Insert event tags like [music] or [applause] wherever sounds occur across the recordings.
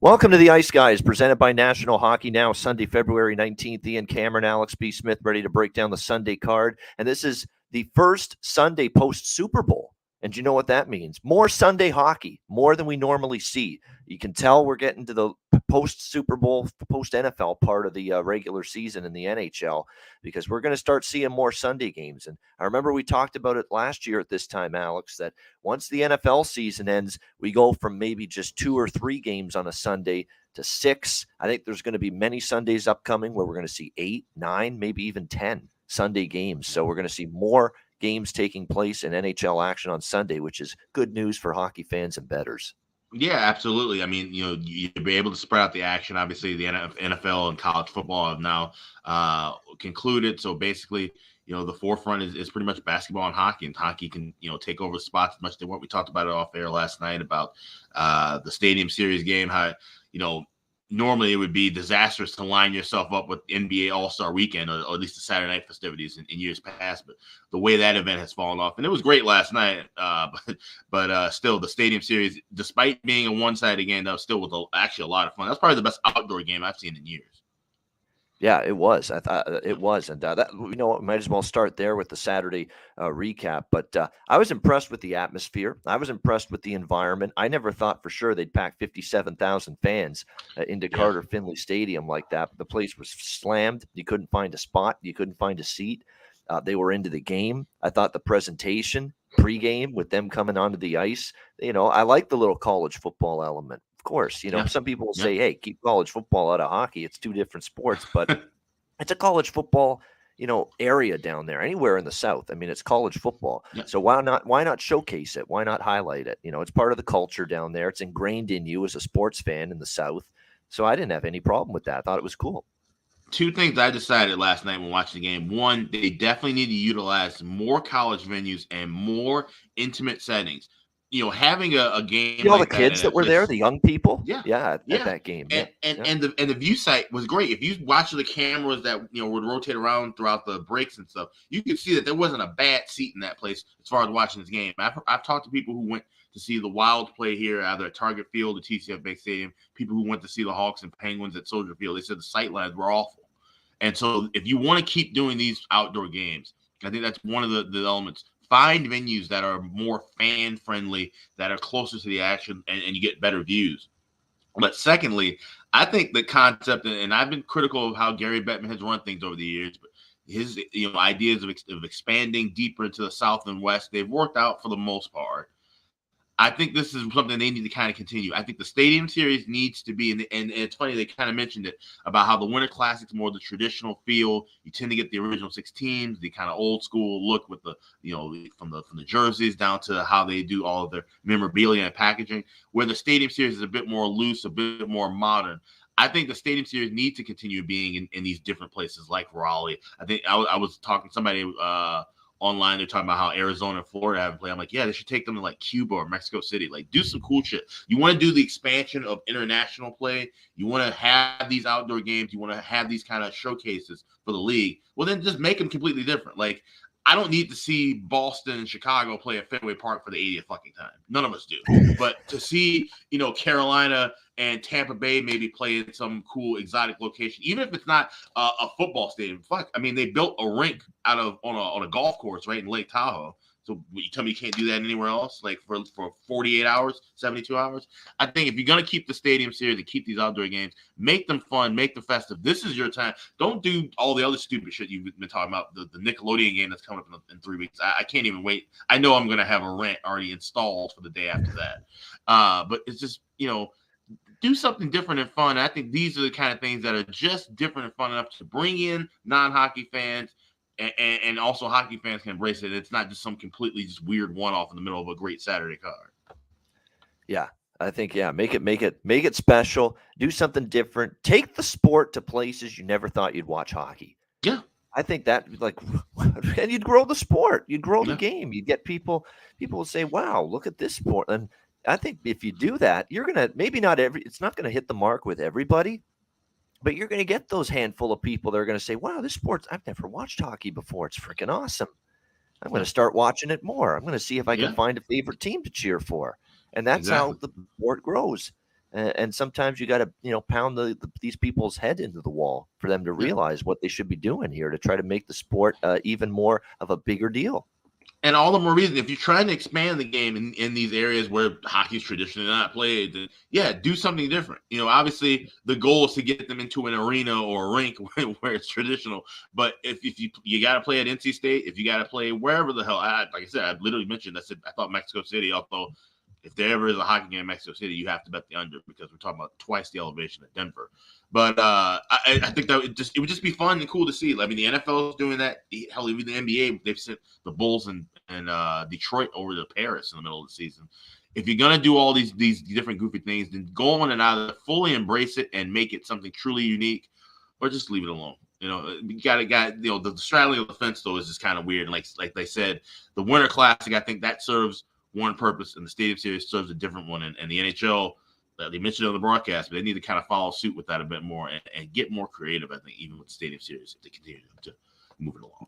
Welcome to the Ice Guys, presented by National Hockey Now, Sunday, February 19th. Ian Cameron, Alex B. Smith, ready to break down the Sunday card. And this is the first Sunday post Super Bowl. And you know what that means? More Sunday hockey, more than we normally see. You can tell we're getting to the post Super Bowl, post NFL part of the uh, regular season in the NHL because we're going to start seeing more Sunday games. And I remember we talked about it last year at this time, Alex, that once the NFL season ends, we go from maybe just two or three games on a Sunday to six. I think there's going to be many Sundays upcoming where we're going to see eight, nine, maybe even 10 Sunday games. So we're going to see more games taking place in NHL action on Sunday, which is good news for hockey fans and betters. Yeah, absolutely. I mean, you know, you'd be able to spread out the action. Obviously, the NFL and college football have now uh, concluded. So basically, you know, the forefront is, is pretty much basketball and hockey, and hockey can, you know, take over spots as much they want. We talked about it off air last night about uh, the Stadium Series game, how, you know, normally it would be disastrous to line yourself up with NBA All Star Weekend or, or, at least the Saturday night festivities in, in, years past. But the way that event has fallen off, and it was great last night, [laughs] uh, but but uh, still the Stadium Series, despite being a one sided game, that was still was a, actually a lot of fun. That's probably the best outdoor game I've seen in years. Yeah, it was. I thought uh, it was, and uh, that you know, might as well start there with the Saturday uh, recap. But uh, I was impressed with the atmosphere. I was impressed with the environment. I never thought for sure they'd pack fifty-seven thousand fans uh, into Carter Finley Stadium like that. The place was slammed. You couldn't find a spot. You couldn't find a seat. Uh, they were into the game. I thought the presentation pregame with them coming onto the ice. You know, I like the little college football element course. You know, yeah. some people will say, "Hey, keep college football out of hockey. It's two different sports." But [laughs] it's a college football, you know, area down there. Anywhere in the South. I mean, it's college football. Yeah. So why not? Why not showcase it? Why not highlight it? You know, it's part of the culture down there. It's ingrained in you as a sports fan in the South. So I didn't have any problem with that. I thought it was cool. Two things I decided last night when watching the game. One, they definitely need to utilize more college venues and more intimate settings you know, having a, a game. all like the kids that, that were there, the young people. Yeah, yeah, at, yeah. at that game. And yeah. and, yeah. and the and the view site was great. If you watch the cameras that you know would rotate around throughout the breaks and stuff, you could see that there wasn't a bad seat in that place as far as watching this game. I've, I've talked to people who went to see the Wild play here, either at Target Field or TCF Bank Stadium. People who went to see the Hawks and Penguins at Soldier Field, they said the sight lines were awful. And so, if you want to keep doing these outdoor games, I think that's one of the, the elements find venues that are more fan friendly, that are closer to the action, and, and you get better views. But secondly, I think the concept, and I've been critical of how Gary Bettman has run things over the years, but his you know ideas of, of expanding deeper into the South and West, they've worked out for the most part. I think this is something they need to kind of continue. I think the Stadium Series needs to be, and, and, and it's funny they kind of mentioned it about how the Winter Classic's more the traditional feel. You tend to get the original six teams, the kind of old school look with the you know from the from the jerseys down to how they do all of their memorabilia and packaging. Where the Stadium Series is a bit more loose, a bit more modern. I think the Stadium Series needs to continue being in, in these different places like Raleigh. I think I, I was talking to somebody. Uh, online they're talking about how Arizona and Florida haven't played. I'm like, yeah, they should take them to like Cuba or Mexico City. Like, do some cool shit. You want to do the expansion of international play. You want to have these outdoor games. You want to have these kind of showcases for the league. Well, then just make them completely different. Like, I don't need to see Boston and Chicago play at Fenway Park for the 80th fucking time. None of us do. [laughs] But to see, you know, Carolina and Tampa Bay maybe play in some cool exotic location, even if it's not a, a football stadium. Fuck, I mean, they built a rink out of on a on a golf course right in Lake Tahoe. So you tell me you can't do that anywhere else, like for for 48 hours, 72 hours. I think if you're gonna keep the stadium series and keep these outdoor games, make them fun, make them festive. This is your time. Don't do all the other stupid shit you've been talking about. The, the Nickelodeon game that's coming up in, in three weeks. I, I, can't even wait. I know I'm gonna have a rant already installed for the day after that. Uh, but it's just you know do something different and fun. I think these are the kind of things that are just different and fun enough to bring in non-hockey fans and, and, also hockey fans can embrace it. It's not just some completely just weird one-off in the middle of a great Saturday card. Yeah, I think yeah, make it make it make it special. Do something different. Take the sport to places you never thought you'd watch hockey. Yeah. I think that like [laughs] and you'd grow the sport. You'd grow Yeah. the game. You'd get people people will say, "Wow, look at this sport." And I think if you do that, you're going to maybe not every it's not going to hit the mark with everybody, but you're going to get those handful of people that are going to say, "Wow, this sport's I've never watched hockey before. It's freaking awesome." I'm going to start watching it more. I'm going to see if I can Yeah. find a favorite team to cheer for. And that's how the sport grows. And, and sometimes you got to, you know, pound the, the, these people's head into the wall for them to Yeah. realize what they should be doing here to try to make the sport uh, even more of a bigger deal. And all the more reason if you're trying to expand the game in, in these areas where hockey's traditionally not played then yeah do something different. You know obviously the goal is to get them into an arena or a rink [laughs] where, where it's traditional. But if, if you you got to play at nc state if you got to play wherever the hell I, like i said i literally mentioned i said i thought mexico city although if there ever is a hockey game in mexico city you have to bet the under because we're talking about twice the elevation of denver but uh, I, I think that it just it would just be fun and cool to see. I mean, the NFL is doing that. Hell, even the NBA, they've sent the Bulls and and uh, Detroit over to Paris in the middle of the season. If you're gonna do all these these different goofy things, then go on and either fully embrace it and make it something truly unique, or just leave it alone. You know, you gotta got you know the, the straddling of the fence though is just kind of weird. And like like they said, the Winter Classic, I think that serves one purpose, and the Stadium Series serves a different one. And, and the NHL, uh, they mentioned on the broadcast, but they need to kind of follow suit with that a bit more and, and get more creative. I think even with the Stadium Series, if they continue to move it along.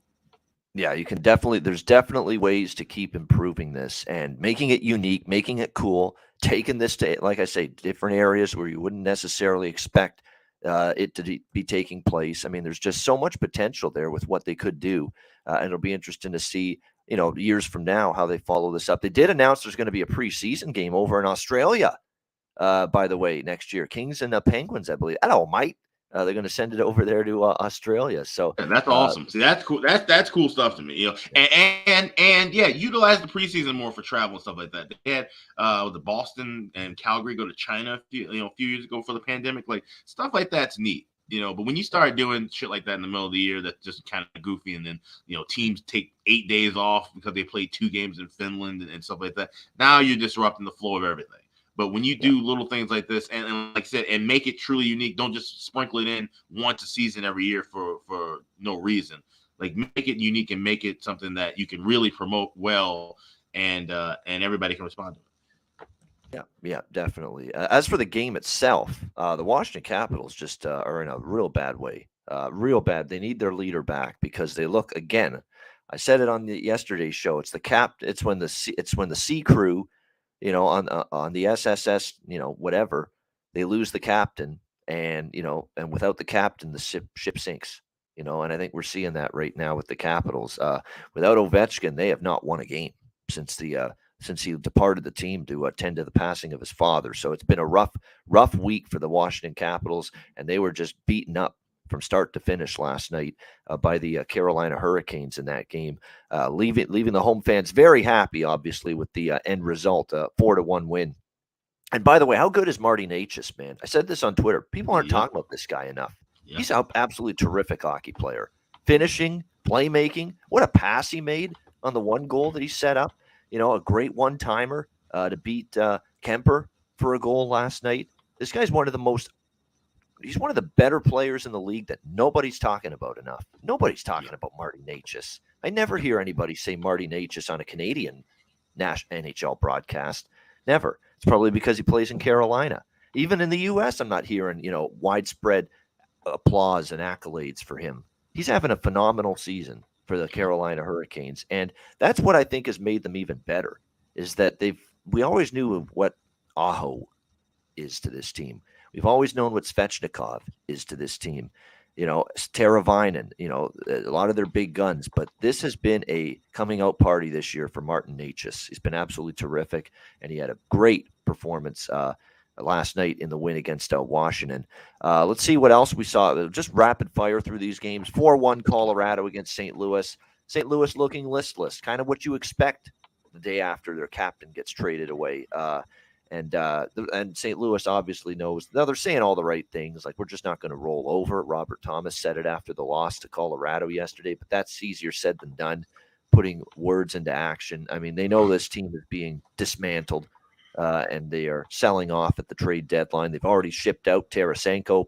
Yeah, you can definitely, there's definitely ways to keep improving this and making it unique, making it cool, taking this to, like I say, different areas where you wouldn't necessarily expect uh, it to be taking place. I mean, there's just so much potential there with what they could do. Uh, and it'll be interesting to see, you know, years from now how they follow this up. They did announce there's going to be a preseason game over in Australia, uh, by the way, next year. Kings and the Penguins, I believe. Hello, Mike. Uh, they're going to send it over there to uh, Australia. So Yeah, that's Uh, awesome. See, that's cool. That's that's cool stuff to me. You know, and and and yeah, utilize the preseason more for travel and stuff like that. They had uh the Boston and Calgary go to China, a few, you know, a few years ago for the pandemic. Like stuff like that's neat. You know, but when you start doing shit like that in the middle of the year, that's just kind of goofy. And then you know, teams take eight days off because they play two games in Finland and, and stuff like that. Now you're disrupting the flow of everything. But when you do little things like this, and, and like I said, and make it truly unique, don't just sprinkle it in once a season every year for for no reason. Like make it unique and make it something that you can really promote well, and uh and everybody can respond to it. Yeah, yeah, definitely. Uh, as for the game itself, uh, the Washington Capitals just uh, are in a real bad way. Uh, real bad. They need their leader back because they look again. I said it on the yesterday's show. It's the cap. It's when the it's when the sea crew, you know, on uh, on the SSS, you know, whatever, they lose the captain, and you know, and without the captain, the ship ship sinks. You know, and I think we're seeing that right now with the Capitals. Uh, without Ovechkin, they have not won a game since the since he departed the team to attend to the passing of his father. So it's been a rough, rough week for the Washington Capitals, and they were just beaten up from start to finish last night uh, by the uh, Carolina Hurricanes in that game, uh, leaving leaving the home fans very happy, obviously, with the uh, end result, uh, four to one win. And by the way, how good is Marty Necas, man? I said this on Twitter. People aren't Yeah. talking about this guy enough. Yeah. He's an absolutely terrific hockey player. Finishing, playmaking. What a pass he made on the one goal that he set up. You know, a great one timer uh, to beat uh, Kuemper for a goal last night. This guy's one of the most. He's one of the better players in the league that nobody's talking about enough. Nobody's talking about Marty Necas. I never hear anybody say Marty Necas on a Canadian Nash NHL broadcast. Never. It's probably because he plays in Carolina. Even in the U.S., I'm not hearing you know widespread applause and accolades for him. He's having a phenomenal season for the Carolina Hurricanes, and that's what I think has made them even better. Is that they've we always knew what Aho is to this team. We've always known what Svechnikov is to this team. You know, Teravainen, you know, a lot of their big guns, but this has been a coming out party this year for Martin Necas. He's been absolutely terrific, and he had a great performance uh, last night in the win against uh, Washington. Uh, let's see what else we saw. Just rapid fire through these games. 4 1 Colorado against St. Louis. St. Louis looking listless, kind of what you expect the day after their captain gets traded away. Uh, and uh, and St. Louis obviously knows. Now they're saying all the right things, like we're just not going to roll over. Robert Thomas said it after the loss to Colorado yesterday, but that's easier said than done. Putting words into action. I mean, they know this team is being dismantled uh, and they are selling off at the trade deadline. They've already shipped out Tarasenko.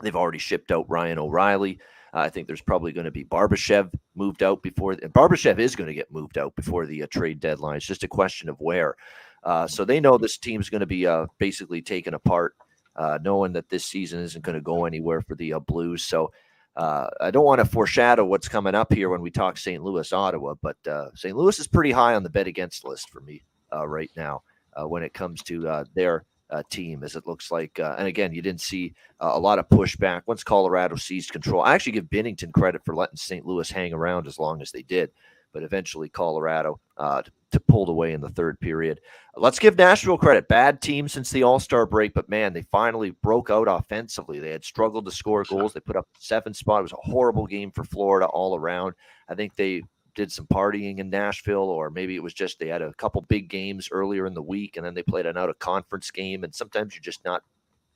They've already shipped out Ryan O'Reilly. Uh, I think there's probably going to be Barbashev moved out before. And Barbashev is going to get moved out before the uh, trade deadline. It's just a question of where. Uh, so they know this team's going to be uh, basically taken apart, uh, knowing that this season isn't going to go anywhere for the uh, Blues. So I don't want to foreshadow what's coming up here when we talk St. Louis, Ottawa, but St. Louis is pretty high on the bet against list for me right now when it comes to their uh, team, as it looks like. Uh, and again, you didn't see uh, a lot of pushback once Colorado seized control. I actually give Binnington credit for letting St. Louis hang around as long as they did, but eventually Colorado uh, to, to pulled away in the third period. Let's give Nashville credit. Bad team since the All Star break, but man, they finally broke out offensively. They had struggled to score goals. They put up seven spot. It was a horrible game for Florida all around. I think they did some partying in Nashville, or maybe it was just they had a couple big games earlier in the week and then they played an out of conference game. And sometimes you're just not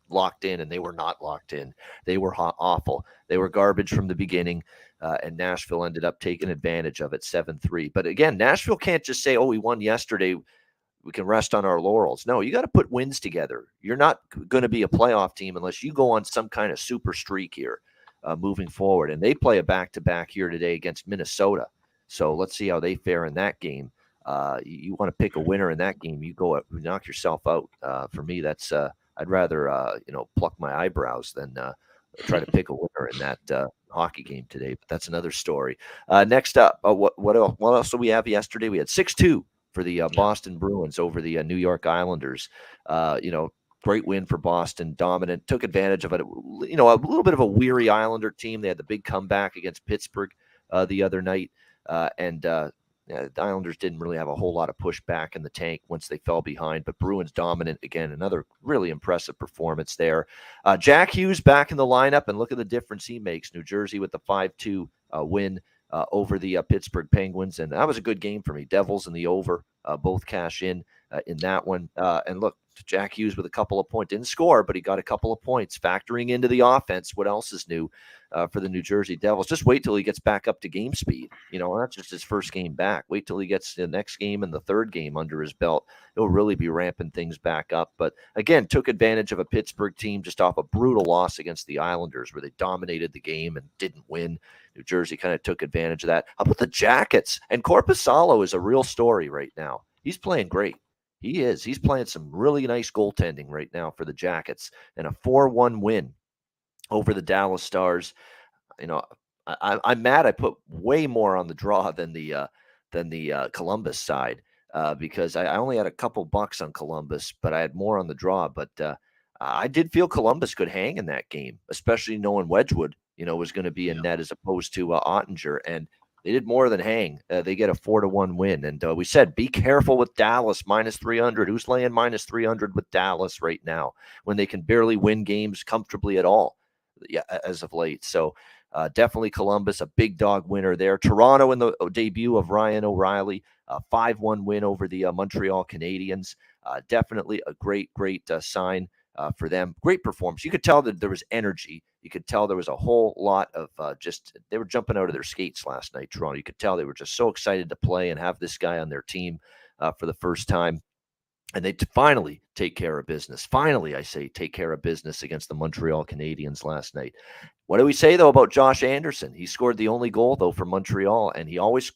locked in, and they were not locked in. They were awful. They were garbage from the beginning. Uh, and Nashville ended up taking advantage of it 7 3. But again, Nashville can't just say, oh, we won yesterday. We can rest on our laurels. No, you got to put wins together. You're not going to be a playoff team unless you go on some kind of super streak here uh, moving forward. And they play a back to back here today against Minnesota. So let's see how they fare in that game. Uh, you, you want to pick a winner in that game, you go you knock yourself out. Uh, for me, that's uh, I'd rather uh, you know pluck my eyebrows than uh, try to pick a winner in that uh, hockey game today. But that's another story. next up, what what else, what else did we have yesterday? We had six two for the Boston Bruins over the New York Islanders. you know, great win for Boston, dominant, took advantage of it. You know, a little bit of a weary Islander team. They had the big comeback against Pittsburgh uh, the other night. Uh, and uh, the Islanders didn't really have a whole lot of pushback in the tank once they fell behind, but Bruins dominant again. Another really impressive performance there. Uh, Jack Hughes back in the lineup, and look at the difference he makes. New Jersey with the 5 2 uh, win uh, over the uh, Pittsburgh Penguins, and that was a good game for me. Devils and the over uh, both cash in uh, in that one. and look, Jack Hughes with a couple of points. Didn't score, but he got a couple of points. Factoring into the offense, what else is new uh, for the New Jersey Devils? Just wait till he gets back up to game speed. You know, not just his first game back. Wait till he gets the next game and the third game under his belt. He'll really be ramping things back up. But again, took advantage of a Pittsburgh team just off a brutal loss against the Islanders where they dominated the game and didn't win. New Jersey kind of took advantage of that. How about the Jackets? And Korpisalo is a real story right now. He's playing great. He is. He's playing some really nice goaltending right now for the Jackets and a 4 1 win over the Dallas Stars. You know, I, am mad I put way more on the draw than the uh, than the uh, Columbus side uh, because I, I, only had a couple bucks on Columbus, but I had more on the draw. But uh, I did feel Columbus could hang in that game, especially knowing Wedgewood, you know, was going to be in yeah. net as opposed to uh, Oettinger. And they did more than hang. Uh, they get a four to one win. And uh, we said, be careful with Dallas minus 300. Who's laying minus 300 with Dallas right now when they can barely win games comfortably at all yeah, as of late? So uh, definitely Columbus, a big dog winner there. Toronto in the uh, debut of Ryan O'Reilly, a 5 1 win over the uh, Montreal Canadiens. Uh, definitely a great, great sign for them. Great performance. You could tell that there was energy you could tell there was a whole lot of uh, just they were jumping out of their skates last night, Toronto. You could tell they were just so excited to play and have this guy on their team uh, for the first time. And they finally take care of business. Finally, I say, take care of business against the Montreal Canadiens last night. What do we say though about Josh Anderson? He scored the only goal though for Montreal, and he always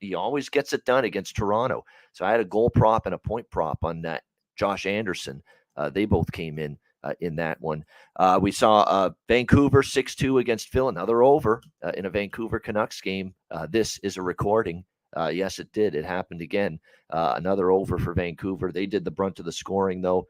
he always gets it done against Toronto. So I had a goal prop and a point prop on that Josh Anderson. Uh, they both came in uh, in that one. Uh, we saw uh, Vancouver 6 2 against Phil, another over uh, in a Vancouver Canucks game. Uh, this is a recording. Uh, yes, it did. It happened again. another over for Vancouver. They did the brunt of the scoring, though.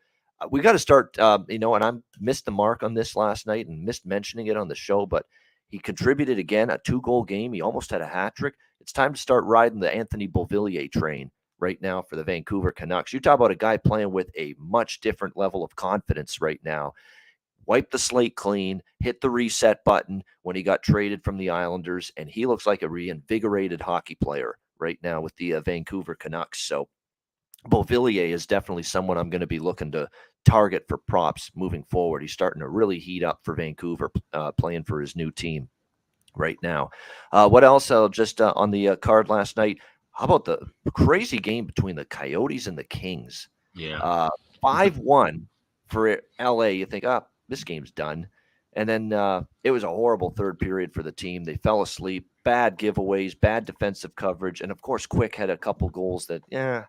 we got to start, um, you know, and I missed the mark on this last night and missed mentioning it on the show, but he contributed again a two goal game. He almost had a hat trick. It's time to start riding the Anthony Beauvillier train right now for the Vancouver Canucks. You talk about a guy playing with a much different level of confidence right now. Wipe the slate clean, hit the reset button when he got traded from the Islanders, and he looks like a reinvigorated hockey player right now with the uh, Vancouver Canucks. So Beauvillier is definitely someone I'm going to be looking to target for props moving forward. He's starting to really heat up for Vancouver, uh, playing for his new team right now. Uh, what else? Uh, just uh, on the uh, card last night, how about the crazy game between the Coyotes and the Kings? Yeah. Uh, 5 1 for LA. You think, oh, this game's done. And then uh, it was a horrible third period for the team. They fell asleep, bad giveaways, bad defensive coverage. And of course, Quick had a couple goals that, yeah,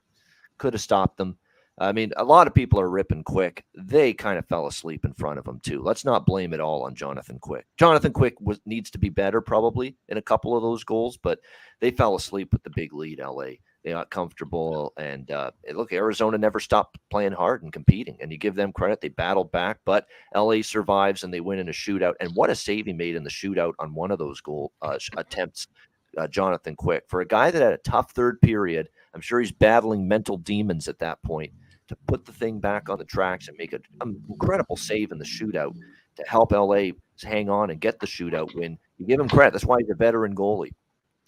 could have stopped them. I mean, a lot of people are ripping Quick. They kind of fell asleep in front of him too. Let's not blame it all on Jonathan Quick. Jonathan Quick was, needs to be better probably in a couple of those goals, but they fell asleep with the big lead. LA they got comfortable, and uh, look, Arizona never stopped playing hard and competing, and you give them credit. They battled back, but LA survives and they win in a shootout. And what a save he made in the shootout on one of those goal uh, attempts, uh, Jonathan Quick, for a guy that had a tough third period. I'm sure he's battling mental demons at that point to put the thing back on the tracks and make an incredible save in the shootout to help LA hang on and get the shootout win. You give him credit. That's why he's a veteran goalie.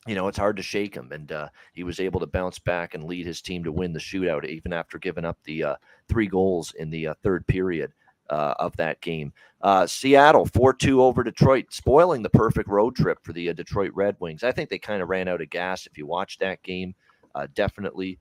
You know, it's hard to shake him. And uh, he was able to bounce back and lead his team to win the shootout, even after giving up the uh, three goals in the uh, third period. Uh, of that game. Uh, Seattle 4 2 over Detroit, spoiling the perfect road trip for the uh, Detroit Red Wings. I think they kind of ran out of gas if you watch that game. definitely,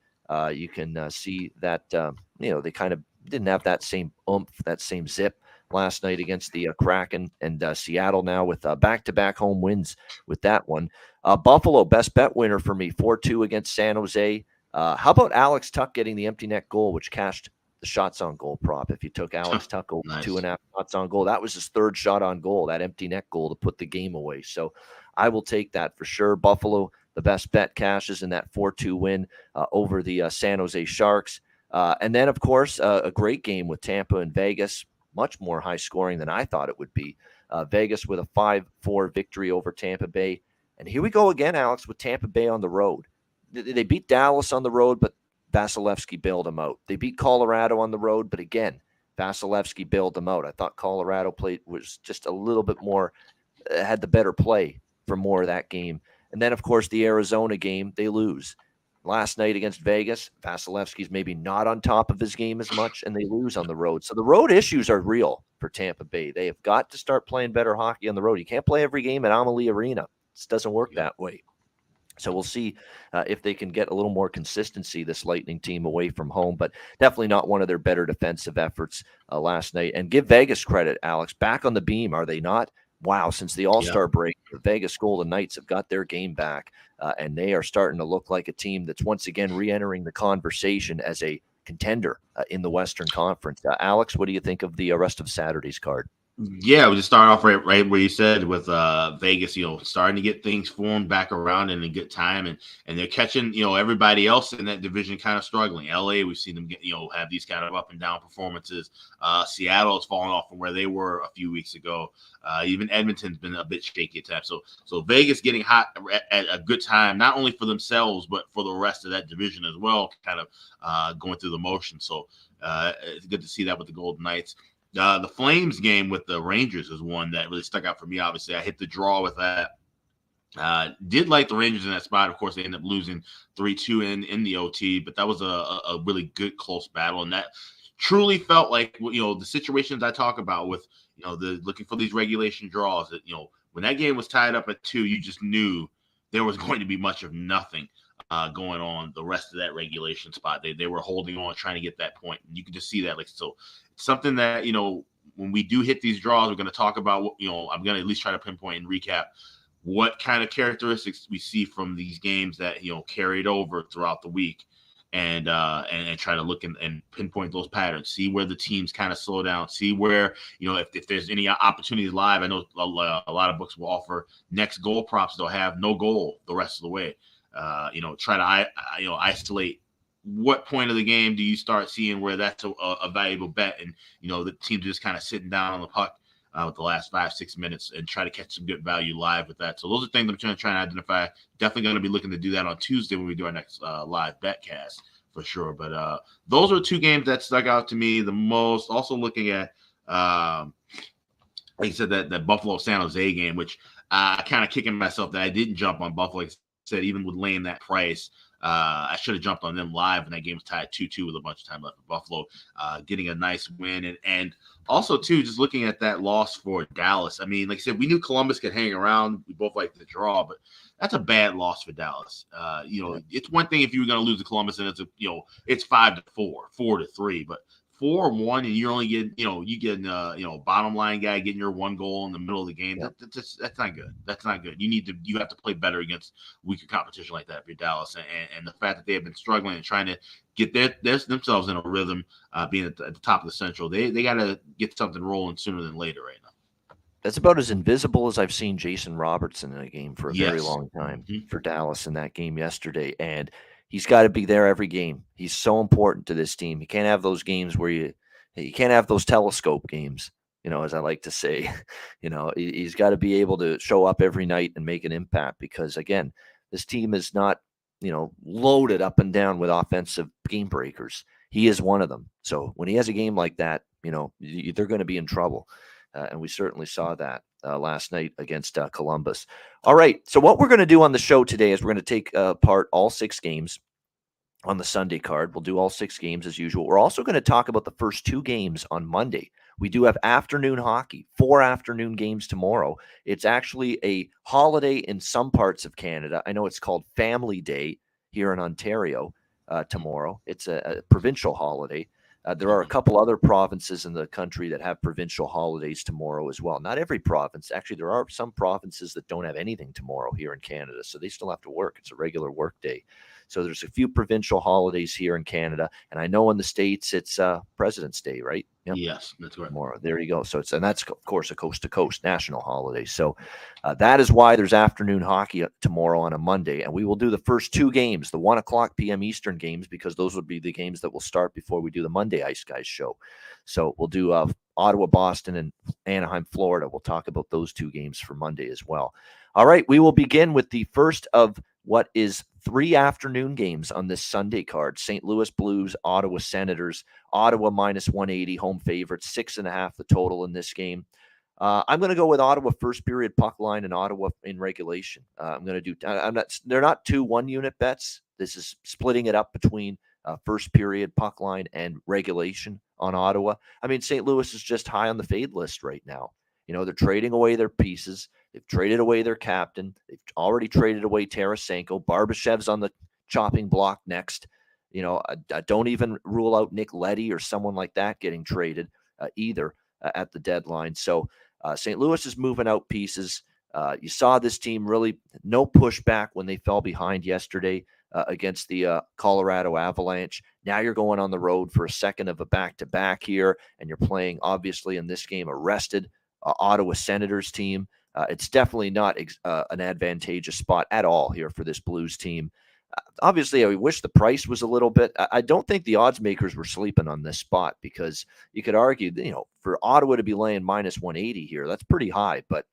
you can see that um, you know, they kind of didn't have that same oomph, that same zip last night against the uh, Kraken and uh, Seattle now with back to back home wins with that one. Uh, Buffalo, best bet winner for me, 4 2 against San Jose. Uh, how about Alex Tuch getting the empty net goal, which cashed the shots on goal prop? If you took Alex Tuch over nice. two and a half shots on goal, that was his third shot on goal, that empty net goal to put the game away. So I will take that for sure. Buffalo, the best bet cashes in that 4 2 win uh, over the San Jose Sharks. Uh, and then, of course, uh, a great game with Tampa and Vegas, much more high scoring than I thought it would be. Uh, Vegas with a 5 4 victory over Tampa Bay. And here we go again, Alex, with Tampa Bay on the road. They beat Dallas on the road, but Vasilevskiy bailed them out. They beat Colorado on the road, but again, Vasilevskiy bailed them out. I thought Colorado played was just a little bit more, uh, had the better play for more of that game. And then, of course, the Arizona game, they lose last night against Vegas. Vasilevskiy's maybe not on top of his game as much, and they lose on the road. So the road issues are real for Tampa Bay. They have got to start playing better hockey on the road. You can't play every game at Amalie Arena. It doesn't work that way. So we'll see uh, if they can get a little more consistency, this Lightning team away from home, but definitely not one of their better defensive efforts uh, last night. And give Vegas credit, Alex. Back on the beam, are they not? Wow, since the All Star yeah. break, the Vegas Golden Knights have got their game back, uh, and they are starting to look like a team that's once again re entering the conversation as a contender uh, in the Western Conference. Uh, Alex, what do you think of the uh, rest of Saturday's card? Yeah, we just start off right, right where you said with uh, Vegas, you know, starting to get things formed back around in a good time, and and they're catching, you know, everybody else in that division kind of struggling. LA, we've seen them get, you know, have these kind of up and down performances. Uh, Seattle has fallen off from where they were a few weeks ago. Uh, even Edmonton's been a bit shaky at times. So so Vegas getting hot at, at, a good time, not only for themselves but for the rest of that division as well, kind of uh, going through the motion. So uh, it's good to see that with the Golden Knights. Uh, the Flames game with the Rangers is one that really stuck out for me. Obviously, I hit the draw with that. Uh, did like the Rangers in that spot. Of course, they ended up losing 3 2 in, in the OT, but that was a, a really good, close battle. And that truly felt like, you know, the situations I talk about with, you know, the looking for these regulation draws that, you know, when that game was tied up at two, you just knew there was [laughs] going to be much of nothing uh, going on the rest of that regulation spot. They, they were holding on, trying to get that point. And you can just see that. Like, so something that you know when we do hit these draws, we're going to talk about what you know. I'm going to at least try to pinpoint and recap what kind of characteristics we see from these games that you know carried over throughout the week, and uh, and, and try to look and, and pinpoint those patterns. See where the teams kind of slow down. See where you know if, if there's any opportunities live. I know a, a lot of books will offer next goal props. They'll have no goal the rest of the way. Uh, you know, try to you know isolate what point of the game do you start seeing where that's a, a valuable bet and you know the team just kind of sitting down on the puck uh, with the last five six minutes and try to catch some good value live with that. So those are things i'm trying to try and identify. Definitely going to be looking to do that on tuesday when we do our next uh, live betcast for sure. But uh, those are two games that stuck out to me the most. Also looking at um, like you said that that buffalo san jose game which i uh, kind of kicking myself that i didn't jump on buffalo I said even with laying that price Uh, I should have jumped on them live, and that game was tied two two with a bunch of time left. For Buffalo uh, getting a nice win, and and also too just looking at that loss for Dallas. I mean, like I said, we knew Columbus could hang around. We both like the draw, but that's a bad loss for Dallas. Uh, you know, it's one thing if you were going to lose to Columbus and it's a you know it's five to four, four to three, but four and one and you're only getting you know you get uh you know bottom line guy getting your one goal in the middle of the game that, that's just, that's not good that's not good you need to you have to play better against weaker competition like that for Dallas and, and the fact that they have been struggling and trying to get their, their themselves in a rhythm uh being at the, at the top of the central they they got to get something rolling sooner than later right now that's about as invisible as I've seen Jason Robertson in a game for a yes. very long time mm-hmm. for Dallas in that game yesterday and he's got to be there every game. He's so important to this team. You can't have those games where you you can't have those telescope games, you know, as I like to say. [laughs] You know, he's got to be able to show up every night and make an impact because again, this team is not, you know, loaded up and down with offensive game breakers. He is one of them. So when he has a game like that, you know, they're going to be in trouble. Uh, and we certainly saw that uh, last night against uh, Columbus. All right. So, what we're going to do on the show today is we're going to take apart all six games on the Sunday card. We'll do all six games as usual. We're also going to talk about the first two games on Monday. We do have afternoon hockey, four afternoon games tomorrow. It's actually a holiday in some parts of Canada. I know it's called Family Day here in Ontario uh, tomorrow. It's a, a provincial holiday. Uh, there are a couple other provinces in the country that have provincial holidays tomorrow as well. Not every province. Actually, there are some provinces that don't have anything tomorrow here in Canada, so they still have to work. It's a regular work day. So there's a few provincial holidays here in Canada, and I know in the states it's uh, President's Day, right? Yep. Yes, that's right. Tomorrow, there you go. So it's and that's of course a coast to coast national holiday. So uh, that is why there's afternoon hockey uh, tomorrow on a Monday, and we will do the first two games, the one o'clock p.m. Eastern games, because those would be the games that will start before we do the Monday Ice Guys show. So we'll do uh, Ottawa, Boston, and Anaheim, Florida. We'll talk about those two games for Monday as well. All right, we will begin with the first of what is three afternoon games on this Sunday card St. Louis Blues, Ottawa Senators, Ottawa minus 180, home favorites, six and a half the total in this game. Uh, I'm going to go with Ottawa first period puck line and Ottawa in regulation. Uh, I'm going to do. I'm not. They're not two one unit bets. This is splitting it up between uh, first period puck line and regulation on Ottawa. I mean, St. Louis is just high on the fade list right now. You know, they're trading away their pieces. They've traded away their captain. They've already traded away Tarasenko. Barbashev's on the chopping block next. You know, I, I don't even rule out Nick Leddy or someone like that getting traded uh, either uh, at the deadline. So uh, St. Louis is moving out pieces. Uh, you saw this team really no pushback when they fell behind yesterday uh, against the uh, Colorado Avalanche. Now you're going on the road for a second of a back to back here, and you're playing, obviously, in this game, arrested rested Ottawa Senators team. Uh, it's definitely not ex- uh, an advantageous spot at all here for this Blues team. Uh, obviously, I wish the price was a little bit. I, I don't think the odds makers were sleeping on this spot because you could argue, you know, for Ottawa to be laying minus 180 here, that's pretty high. But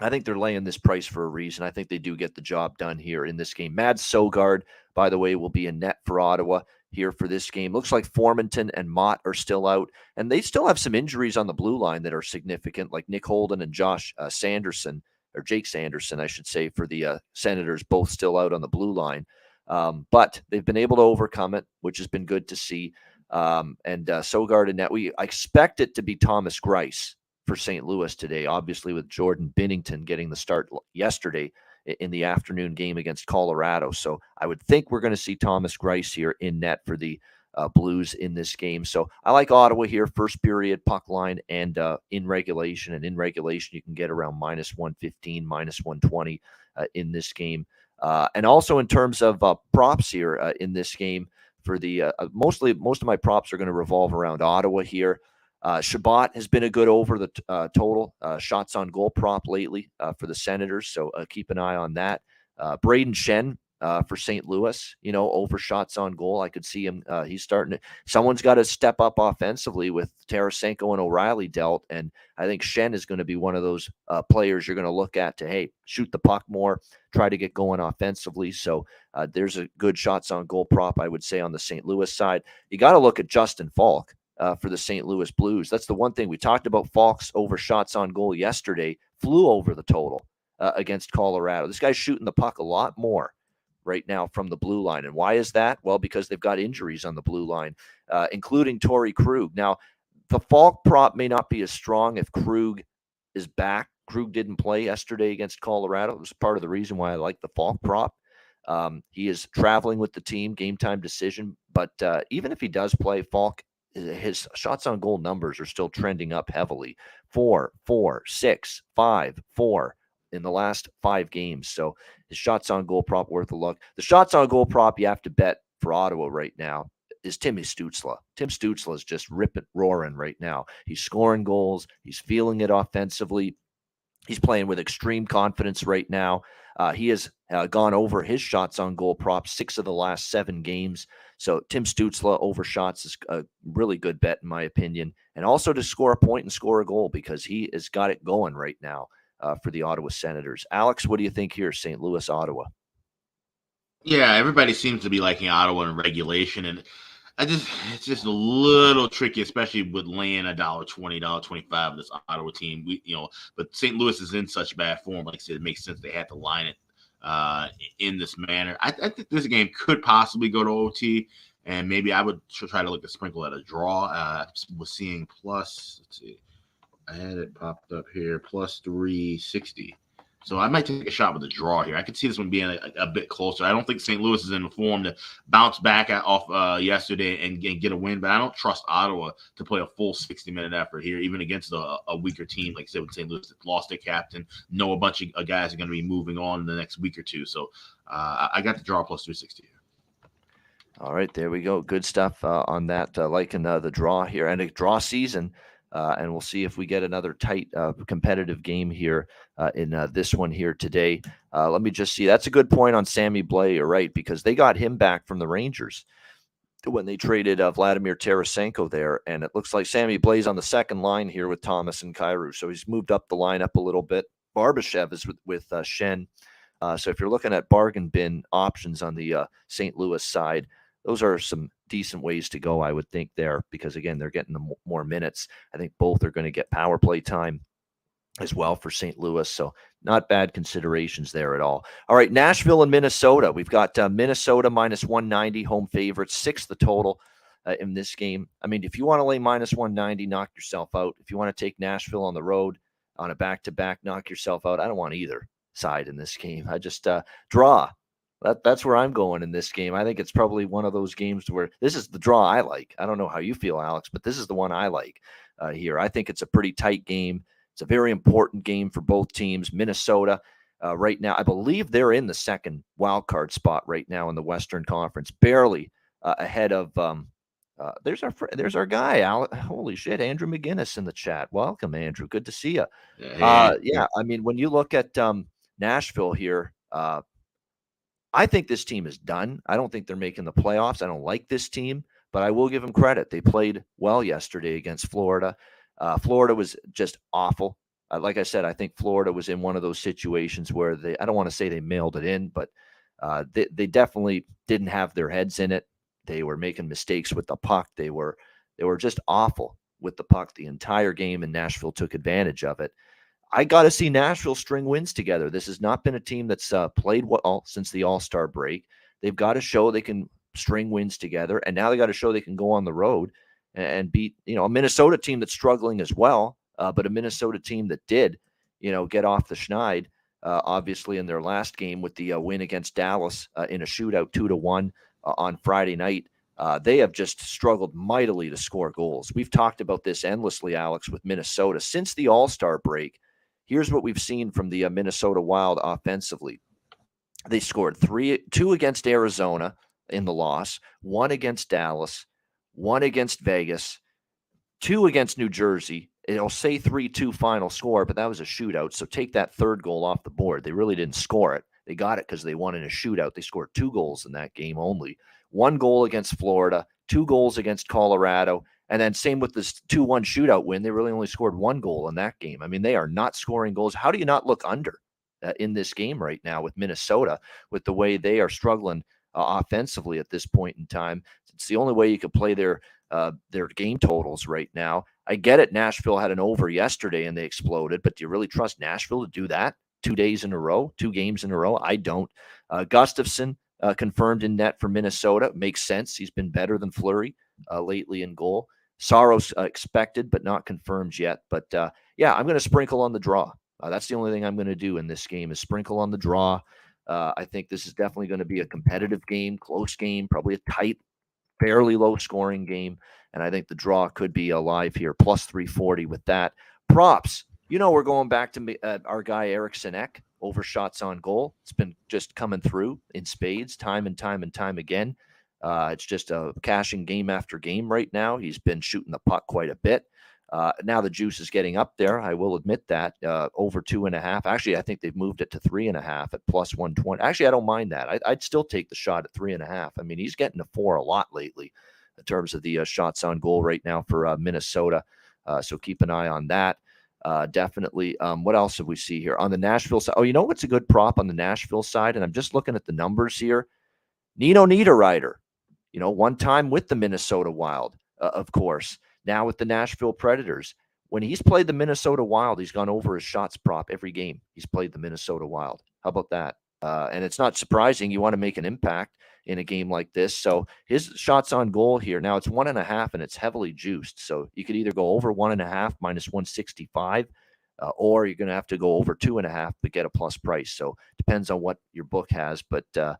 I think they're laying this price for a reason. I think they do get the job done here in this game. Mad Sogaard, by the way, will be in net for Ottawa here for this game. Looks like Formenton and Mott are still out, and they still have some injuries on the blue line that are significant, like Nick Holden and Josh uh, Sanderson, or Jake Sanderson, I should say, for the uh, Senators, both still out on the blue line. Um, but they've been able to overcome it, which has been good to see. Um, and uh, Sogaard and net, we expect it to be Thomas Greiss for St. Louis today, obviously with Jordan Binnington getting the start yesterday in the afternoon game against Colorado. So I would think we're going to see Thomas Greiss here in net for the uh, Blues in this game. So I like Ottawa here, first period puck line and uh, in regulation. And in regulation, you can get around minus 115, minus 120 uh, in this game. Uh, and also in terms of uh, props here uh, in this game, for the mostly most of my props are going to revolve around Ottawa here. Uh, Chabot has been a good over the t- uh, total uh, shots on goal prop lately uh, for the Senators, so uh, keep an eye on that. Uh, Shen Schenn for St. Louis, you know, over shots on goal. I could see him. he's starting to. Someone's got to step up offensively with Tarasenko and O'Reilly dealt, and I think Schenn is going to be one of those players you're going to look at to hey shoot the puck more, try to get going offensively. So there's a good shots on goal prop I would say on the St. Louis side. You got to look at Justin Faulk uh, for the St. Louis Blues. That's the one thing we talked about. Faulk's over shots on goal yesterday flew over the total uh, against Colorado. This guy's shooting the puck a lot more right now from the blue line. And why is that? Well, because they've got injuries on the blue line, uh, including Torey Krug. Now, the Faulk prop may not be as strong if Krug is back. Krug didn't play yesterday against Colorado. It was part of the reason why I like the Faulk prop. Um, he is traveling with the team, game time decision. But uh, even if he does play, Faulk, his shots on goal numbers are still trending up heavily. Four, four, six, five, four in the last five games. So his shots on goal prop worth a look. The shots on goal prop you have to bet for Ottawa right now is Timmy Stützle. Tim Stützle is just ripping, roaring right now. He's scoring goals. He's feeling it offensively. He's playing with extreme confidence right now. Uh, he has uh, gone over his shots on goal prop six of the last seven games. So Tim Stützle over shots is a really good bet in my opinion, and also to score a point and score a goal because he has got it going right now uh, for the Ottawa Senators. Alex, what do you think here, St. Louis, Ottawa? Yeah, everybody seems to be liking Ottawa in regulation, and I just it's just a little tricky, especially with laying a dollar twenty, dollar twenty five. This Ottawa team, we you know, but St. Louis is in such bad form. Like I said, it makes sense they had to line it uh, in this manner. I, I think this game could possibly go to OT, and maybe I would try to look at sprinkle at a draw. Uh, was seeing plus. Let's see I had it popped up here plus 360. So I might take a shot with a draw here. I could see this one being a, a, bit closer. I don't think St. Louis is in the form to bounce back at, off uh, yesterday and, and, get a win, but I don't trust Ottawa to play a full 60 minute effort here, even against a, a weaker team like I said with St. Louis that lost their captain. Know a bunch of guys are going to be moving on in the next week or two. So uh, I got the draw plus 360 here. All right, there we go. Good stuff uh, on that. Uh, liking uh, the draw here and a draw season. Uh, and we'll see if we get another tight uh, competitive game here uh, in uh, this one here today. Uh, let me just see. That's a good point on Sammy Blais, right because they got him back from the Rangers when they traded uh, Vladimir Tarasenko there, and it looks like Sammy Blais on the second line here with Thomas and Kyrou. So he's moved up the lineup a little bit. Barbashev is with, with Schenn. so if you're looking at bargain bin options on the St. Louis side, those are some decent ways to go, I would think, there, because again, they're getting the more minutes. I think both are going to get power play time as well for St. Louis. So, not bad considerations there at all. All right, Nashville and Minnesota. We've got uh, Minnesota minus 190, home favorites, six the total uh, in this game. I mean, if you want to lay minus 190, knock yourself out. If you want to take Nashville on the road on a back to back, knock yourself out. I don't want either side in this game. I just uh, draw that, that's where I'm going in this game. I think it's probably one of those games where this is the draw I like. I don't know how you feel, Alex, but this is the one I like uh, here. I think it's a pretty tight game. It's a very important game for both teams. Minnesota, uh, right now, I believe they're in the second wild card spot right now in the Western Conference, barely uh, ahead of. Um, uh, there's our there's our guy. Alex, holy shit, Andrew McGinnis in the chat. Welcome, Andrew. Good to see you. Uh, yeah, I mean, when you look at um, Nashville here, uh, I think this team is done. I don't think they're making the playoffs. I don't like this team, but I will give them credit. They played well yesterday against Florida. Uh, Florida was just awful. Uh, like I said, I think Florida was in one of those situations where they, I don't want to say they mailed it in, but uh, they, they definitely didn't have their heads in it. They were making mistakes with the puck. They were, they were just awful with the puck the entire game, and Nashville took advantage of it. I got to see Nashville string wins together. This has not been a team that's uh, played well since the All Star break. They've got to show they can string wins together, and now they got to show they can go on the road and beat you know a Minnesota team that's struggling as well, uh, but a Minnesota team that did you know get off the schneid. Uh, obviously, in their last game with the uh, win against Dallas uh, in a shootout, two to one uh, on Friday night. Uh, they have just struggled mightily to score goals. We've talked about this endlessly, Alex, with Minnesota since the All Star break Here's what we've seen from the uh, Minnesota Wild offensively. They scored three, two against Arizona in the loss, one against Dallas, one against Vegas, two against New Jersey. It'll say 3 2 final score, but that was a shootout. So take that third goal off the board. They really didn't score it. They got it because they won in a shootout. They scored two goals in that game only. One goal against Florida, two goals against Colorado, and then same with this 2 1 shootout win. They really only scored one goal in that game. I mean, they are not scoring goals. How do you not look under uh, in this game right now with Minnesota, with the way they are struggling uh, offensively at this point in time? It's the only way you could play their uh, their game totals right now. I get it. Nashville had an over yesterday and they exploded, but do you really trust Nashville to do that two days in a row, two games in a row? I don't. Uh, Gustafsson, uh, confirmed in net for Minnesota. Makes sense. He's been better than Fleury uh, lately in goal. Saros uh, expected, but not confirmed yet. But uh, yeah, I'm going to sprinkle on the draw. Uh, that's the only thing I'm going to do in this game is sprinkle on the draw. Uh, I think this is definitely going to be a competitive game, close game, probably a tight, fairly low scoring game. And I think the draw could be alive here, plus 340 with that. Props. You know, we're going back to uh, our guy, Eriksson Ek, over shots on goal. It's been just coming through in spades time and time and time again. Uh, it's just a cashing game after game right now. He's been shooting the puck quite a bit. Uh, now the juice is getting up there. I will admit that uh, over two and a half. Actually, I think they've moved it to three and a half at plus 120. Actually, I don't mind that. I, would still take the shot at three and a half. I mean, he's getting to four a lot lately in terms of the uh, shots on goal right now for uh, Minnesota. Uh, so keep an eye on that. Uh, definitely. Um, what else have we see here on the Nashville side? Oh, you know what's a good prop on the Nashville side? And I'm just looking at the numbers here. Nino Niederreiter, you know, one time with the Minnesota Wild, of course now with the Nashville Predators. When he's played the Minnesota Wild, he's gone over his shots prop every game. He's played the Minnesota Wild. How about that? Uh, and it's not surprising. You want to make an impact in a game like this. So his shots on goal here now it's one and a half and it's heavily juiced. So you could either go over one and a half minus 165, uh, or you're going to have to go over two and a half but get a plus price. So depends on what your book has. But uh,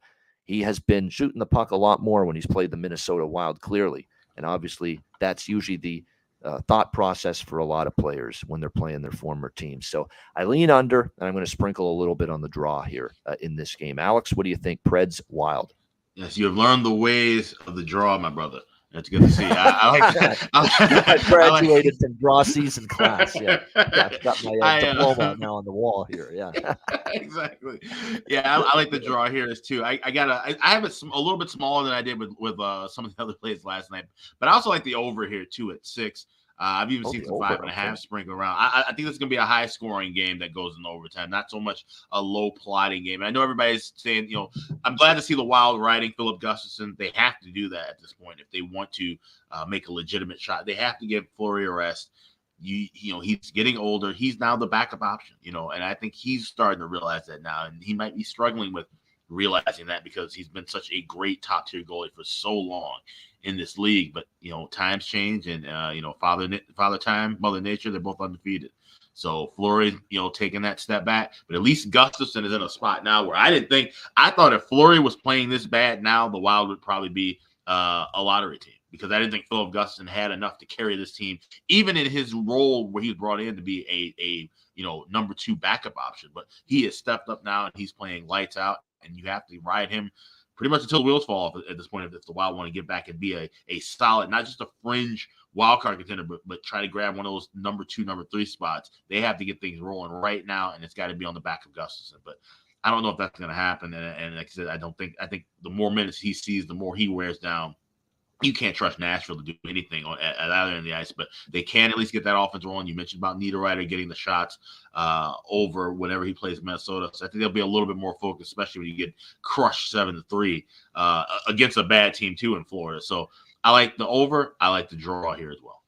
he has been shooting the puck a lot more when he's played the Minnesota Wild, clearly. And obviously, that's usually the uh, thought process for a lot of players when they're playing their former team. So I lean under, and I'm going to sprinkle a little bit on the draw here uh, in this game. Alex, what do you think? Preds Wild. Yes, you have learned the ways of the draw, my brother. That's good to see. I, I like. [laughs] [laughs] I, I graduated from draw season class. Yeah, yeah got my uh, I, uh, diploma [laughs] now on the wall here. Yeah, exactly. Yeah, I, I, like the draw here as too. I, I got a. I have a, a little bit smaller than I did with with uh, some of the other plays last night, but I also like the over here too at six. Uh, I've even oh, seen some five and a half sprinkle around. I, I think this is going to be a high scoring game that goes in overtime, not so much a low plotting game. I know everybody's saying, you know, I'm glad to see the Wild riding Filip Gustavsson. They have to do that at this point if they want to uh, make a legitimate shot. They have to give Fleury a rest. You, you know, he's getting older. He's now the backup option, you know, and I think he's starting to realize that now. And he might be struggling with realizing that because he's been such a great top tier goalie for so long in this league. But you know, times change, and uh, you know, father father time, mother nature, they're both undefeated. So Fleury, you know, taking that step back, but at least Gustavsson is in a spot now where I didn't think I thought if Fleury was playing this bad now, the Wild would probably be uh, a lottery team because I didn't think Filip Gustavsson had enough to carry this team, even in his role where he was brought in to be a a you know number two backup option. But he has stepped up now and he's playing lights out, and you have to ride him pretty much until the wheels fall off at this point if the Wild want to get back and be a, a solid, not just a fringe wild card contender, but, but try to grab one of those number two, number three spots. They have to get things rolling right now, and it's got to be on the back of Gustavsson. But I don't know if that's going to happen. And, and like I said, I don't think, I think the more minutes he sees, the more he wears down you can't trust Nashville to do anything on, at, at either end of the ice, but they can at least get that offense rolling. You mentioned about Niederreiter getting the shots uh, over whenever he plays Minnesota, so I think they'll be a little bit more focused, especially when you get crushed seven to three uh, against a bad team too in Florida. So I like the over. I like the draw here as well.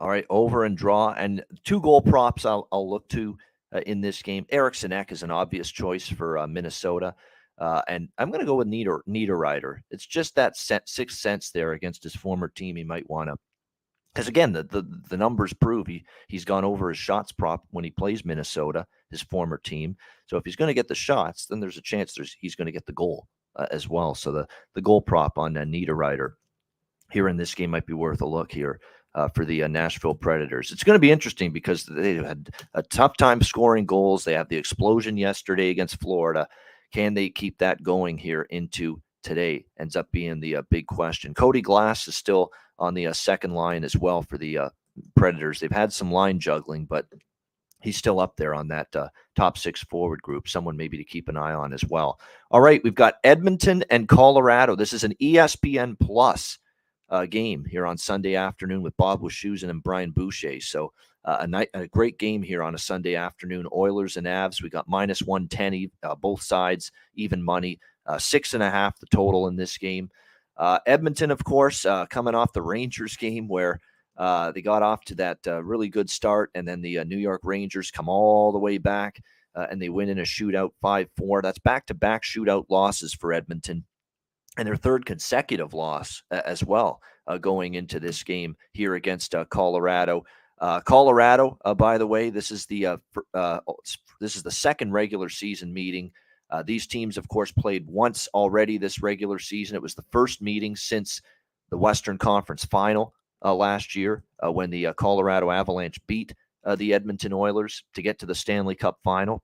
All right, over and draw, and two goal props. I'll, I'll look to uh, in this game. Eriksson Ek is an obvious choice for uh, Minnesota. Uh, and I'm going to go with Nieder, Niederreiter. It's just that sixth sense there against his former team. He might want to, because again, the, the the numbers prove he he's gone over his shots prop when he plays Minnesota, his former team. So if he's going to get the shots, then there's a chance there's he's going to get the goal uh, as well. So the the goal prop on uh, Niederreiter here in this game might be worth a look here. Uh, for the uh, Nashville Predators. It's going to be interesting because they had a tough time scoring goals. They had the explosion yesterday against Florida. Can they keep that going here into today? Ends up being the uh, big question. Cody Glass is still on the uh, second line as well for the uh, Predators. They've had some line juggling, but he's still up there on that uh, top six forward group. Someone maybe to keep an eye on as well. All right, we've got Edmonton and Colorado. This is an ESPN Plus uh, game here on Sunday afternoon with Bob Wischusen and Brian Boucher. So a night, a great game here on a Sunday afternoon. Oilers and Avs. We got minus one ten, uh, both sides even money. Uh, six and a half the total in this game. Uh, Edmonton, of course, uh, coming off the Rangers game where they got off to that really good start, and then the New York Rangers come all the way back uh, and they win in a shootout 5 4. That's back to back shootout losses for Edmonton and their third consecutive loss uh, as well uh, going into this game here against uh, Colorado. Uh, Colorado, uh, by the way, this is the uh, this is the second regular season meeting. these teams, of course, played once already this regular season. It was the first meeting since the Western Conference Final last year when the Colorado Avalanche beat the Edmonton Oilers to get to the Stanley Cup Final.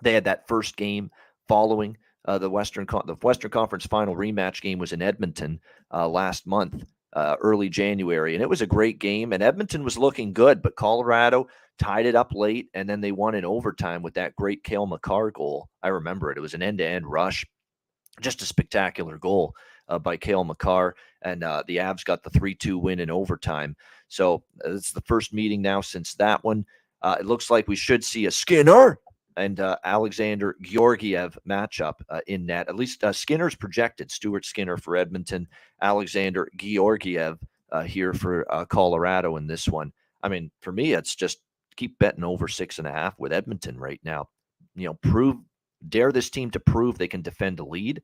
They had that first game following uh, the Western Con- the Western Conference Final rematch game was in Edmonton uh, last month, uh, early January, and it was a great game. And Edmonton was looking good, but Colorado tied it up late, and then they won in overtime with that great Cale Makar goal. I remember it; it was an end-to-end rush, just a spectacular goal uh, by Cale Makar, and uh, the Avs got the three-two win in overtime. So uh, it's the first meeting now since that one. it looks like we should see a Skinner and uh, Alexandar Georgiev matchup uh, in net. At least uh, Skinner's projected. Stuart Skinner for Edmonton, Alexandar Georgiev uh, here for uh, Colorado in this one. I mean, for me, it's just keep betting over six and a half with Edmonton right now. You know, prove, dare this team to prove they can defend a lead.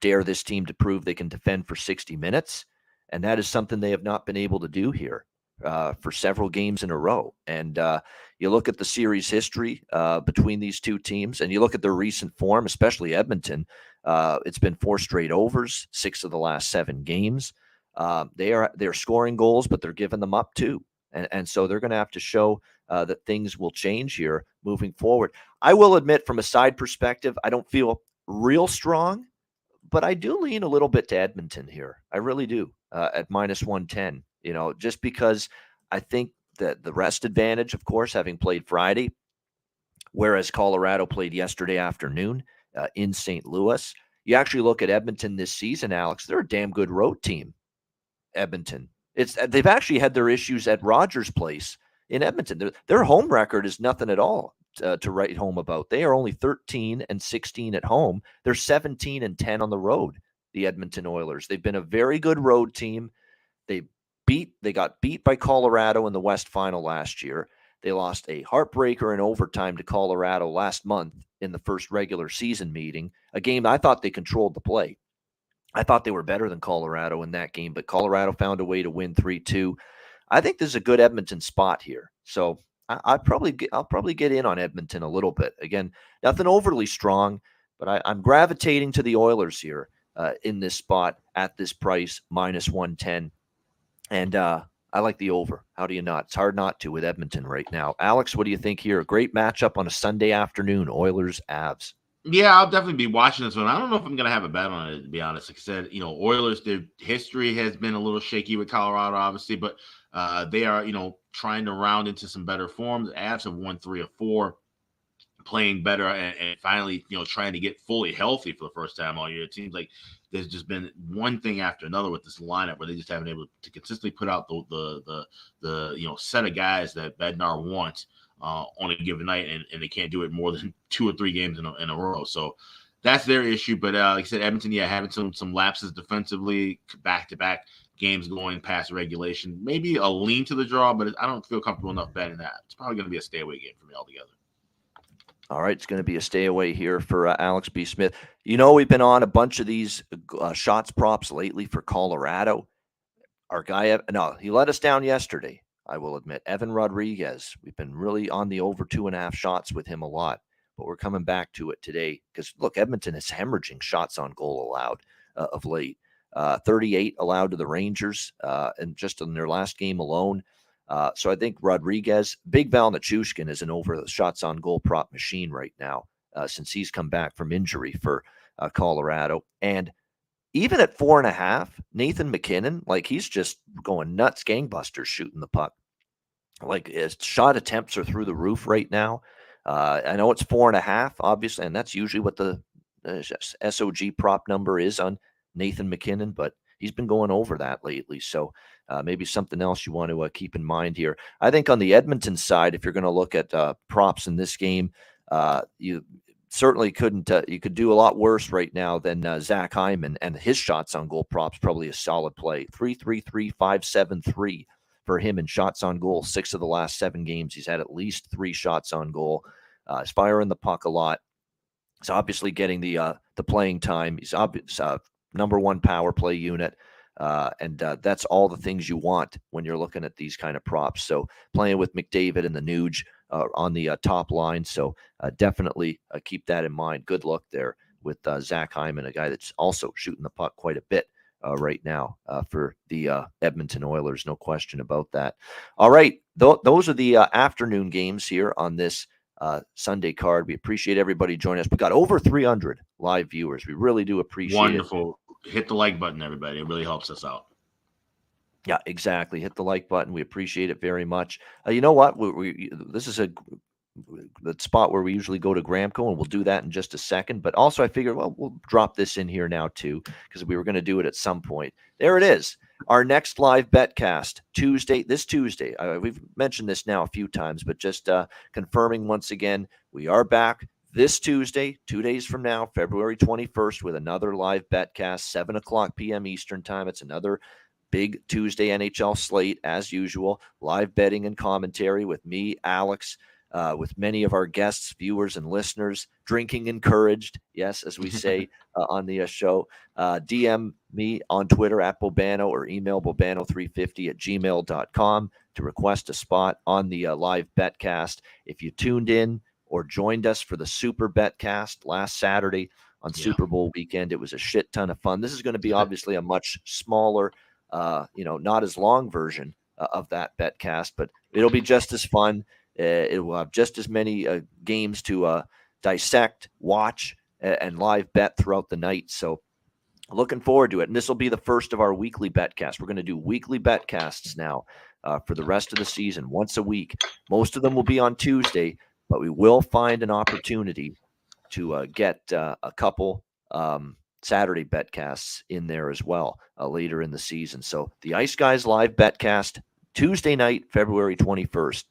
Dare this team to prove they can defend for 60 minutes. And that is something they have not been able to do here uh, for several games in a row. And uh, you look at the series history uh, between these two teams, and you look at their recent form, especially Edmonton. Uh, it's been four straight overs, six of the last seven games. Uh, they are they're scoring goals, but they're giving them up too, and and so they're going to have to show that things will change here moving forward. I will admit, from a side perspective, I don't feel real strong, but I do lean a little bit to Edmonton here. I really do at minus one ten you know, just because I think that the rest advantage, of course, having played Friday, whereas Colorado played yesterday afternoon uh, in St. Louis. You actually look at Edmonton this season, Alex, they're a damn good road team. Edmonton. It's uh, they've actually had their issues at Rogers Place in Edmonton. Their, their home record is nothing at all uh, to write home about. They are only 13 and 16 at home. They're 17 and 10 on the road, the Edmonton Oilers. They've been a very good road team. They beat they got beat by Colorado in the West Final last year. They lost a heartbreaker in overtime to Colorado last month in the first regular season meeting, a game I thought they controlled the play. I thought they were better than Colorado in that game, but Colorado found a way to win 3-2. I think this is a good Edmonton spot here. So I, probably I'll probably get in on Edmonton a little bit. Again, nothing overly strong, but I, am gravitating to the Oilers here uh, in this spot at this price, minus 110. And uh, I like the over. How do you not? It's hard not to with Edmonton right now. Alex, what do you think here? A great matchup on a Sunday afternoon, Oilers Avs. Yeah, I'll definitely be watching this one. I don't know if I'm going to have a bet on it, to be honest. Like I said, you know, Oilers, their history has been a little shaky with Colorado, obviously, but uh, they are, you know, trying to round into some better forms. Avs have won three or four, playing better, and, and, finally, you know, trying to get fully healthy for the first time all year. It seems like there's just been one thing after another with this lineup where they just haven't been able to consistently put out the the the, the you know set of guys that Bednar wants uh, on a given night, and, and they can't do it more than [laughs] two or three games in a, in a row. So that's their issue. But uh, like I said, Edmonton, yeah, having some some lapses defensively, back to back games going past regulation. Maybe a lean to the draw, but I don't feel comfortable enough betting that. It's probably going to be a stay away game for me altogether. All right, it's going to be a stay away here for uh, Alex B. Smith. You know, we've been on a bunch of these uh, shots props lately for Colorado. Our guy, no, he let us down yesterday. I will admit, Evan Rodrigues. We've been really on the over two and a half shots with him a lot, but we're coming back to it today because look, Edmonton is hemorrhaging shots on goal allowed uh, of late. Uh, 38 allowed to the Rangers, uh, and just in their last game alone. Uh, so I think Rodrigues, Big Val Nichushkin is an over shots on goal prop machine right now uh, since he's come back from injury for uh, Colorado. And even at four and a half, Nathan MacKinnon, like he's just going nuts, gangbusters shooting the puck. Like his shot attempts are through the roof right now. Uh, I know it's four and a half, obviously, and that's usually what the SOG prop number is on Nathan MacKinnon, but he's been going over that lately. So uh, maybe something else you want to uh, keep in mind here. I think on the Edmonton side, if you're going to look at uh, props in this game, uh, you certainly couldn't. Uh, you could do a lot worse right now than uh, Zach Hyman, and his shots on goal props probably a solid play. Three three three five seven three for him in shots on goal. Six of the last seven games, he's had at least three shots on goal. He's firing the puck a lot. He's obviously getting the the playing time. He's obvious, number one power play unit. Uh, and uh, that's all the things you want when you're looking at these kind of props. So playing with McDavid and the Nuge uh, on the uh, top line. So uh, definitely uh, keep that in mind. Good luck there with Zach Hyman, a guy that's also shooting the puck quite a bit. right now for the Edmonton Oilers, no question about that. All right, th- those are the afternoon games here on this Sunday card. We appreciate everybody joining us. We got over 300 live viewers. We really do appreciate Wonderful. it. Wonderful hit the like button, everybody. It really helps us out. Yeah, exactly. Hit the like button. We appreciate it very much. Uh, you know what? We, we, this is a the spot where we usually go to Gramco, and we'll do that in just a second. But also, I figured, well, we'll drop this in here now too, because we were going to do it at some point. There it is. Our next live betcast Tuesday, this Tuesday. Uh, we've mentioned this now a few times, but just uh, confirming once again, we are back this Tuesday, two days from now, February 21st, with another live betcast, 7 o'clock p.m. Eastern Time. It's another big Tuesday NHL slate, as usual. Live betting and commentary with me, Alex, uh, with many of our guests, viewers, and listeners. Drinking encouraged, yes, as we say [laughs] uh, on the uh, show. Uh, DM me on Twitter at Bobano or email bobano350 at gmail.com to request a spot on the uh, live betcast. If you tuned in, or joined us for the Super Bet cast last Saturday on yeah. Super Bowl weekend. It was a shit ton of fun. This is going to be obviously a much smaller, uh, you know, not as long version uh, of that bet cast, but it'll be just as fun. Uh, it will have just as many uh, games to uh, dissect, watch, and live bet throughout the night. So looking forward to it. And this will be the first of our weekly betcast. We're going to do weekly betcasts now uh, for the rest of the season, once a week. Most of them will be on Tuesday, but we will find an opportunity to uh, get uh, a couple um, Saturday betcasts in there as well uh, later in the season. So the Ice Guys live betcast Tuesday night, February 21st.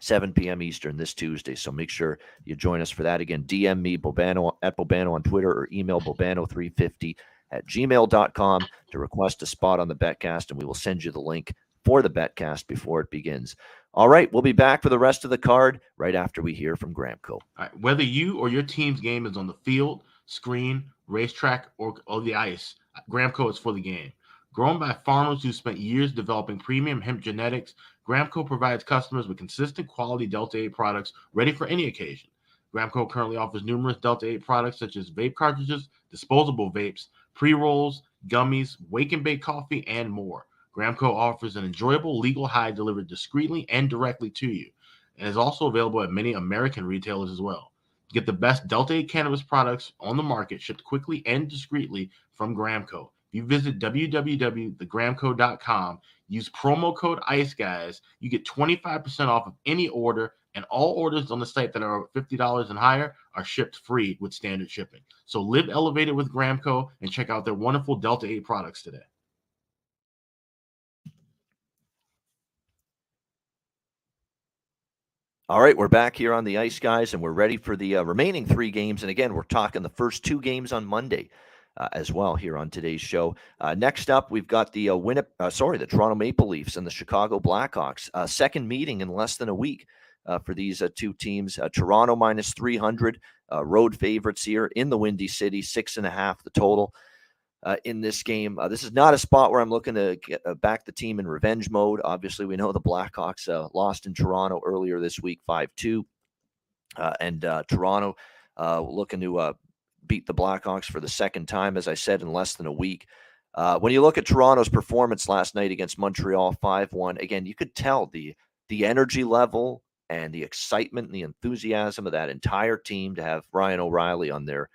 7 p.m. Eastern this Tuesday. So make sure you join us for that. Again, DM me Bobano at Bobano on Twitter or email Bobano350 at gmail.com to request a spot on the betcast, and we will send you the link for the betcast before it begins. All right, we'll be back for the rest of the card right after we hear from Gramco. All right, whether you or your team's game is on the field, screen, racetrack, or, or the ice, Gramco is for the game. Grown by farmers who spent years developing premium hemp genetics, Gramco provides customers with consistent quality Delta 8 products ready for any occasion. Gramco currently offers numerous Delta 8 products such as vape cartridges, disposable vapes, pre rolls, gummies, wake and bake coffee, and more. Gramco offers an enjoyable legal high delivered discreetly and directly to you, and is also available at many American retailers as well. Get the best Delta 8 cannabis products on the market shipped quickly and discreetly from Gramco. If you visit www.thegramco.com, use promo code ICE guys, you get 25% off of any order, and all orders on the site that are $50 and higher are shipped free with standard shipping. So live elevated with Gramco and check out their wonderful Delta 8 products today. All right, we're back here on the ice, guys, and we're ready for the uh, remaining three games. And again, we're talking the first two games on Monday uh, as well here on today's show. Uh, next up, we've got the uh, Winnip- uh, sorry, the Toronto Maple Leafs and the Chicago Blackhawks. Uh, second meeting in less than a week uh, for these two teams. Toronto minus 300, road favorites here in the Windy City, six and a half the total uh, in this game. Uh, this is not a spot where I'm looking to get uh, back the team in revenge mode. Obviously, we know the Blackhawks uh, lost in Toronto earlier this week, five two, uh, and uh, Toronto looking to beat the Blackhawks for the second time, as I said, in less than a week. when you look at Toronto's performance last night against Montreal, five one, again, you could tell the the energy level and the excitement and the enthusiasm of that entire team to have Ryan O'Reilly on their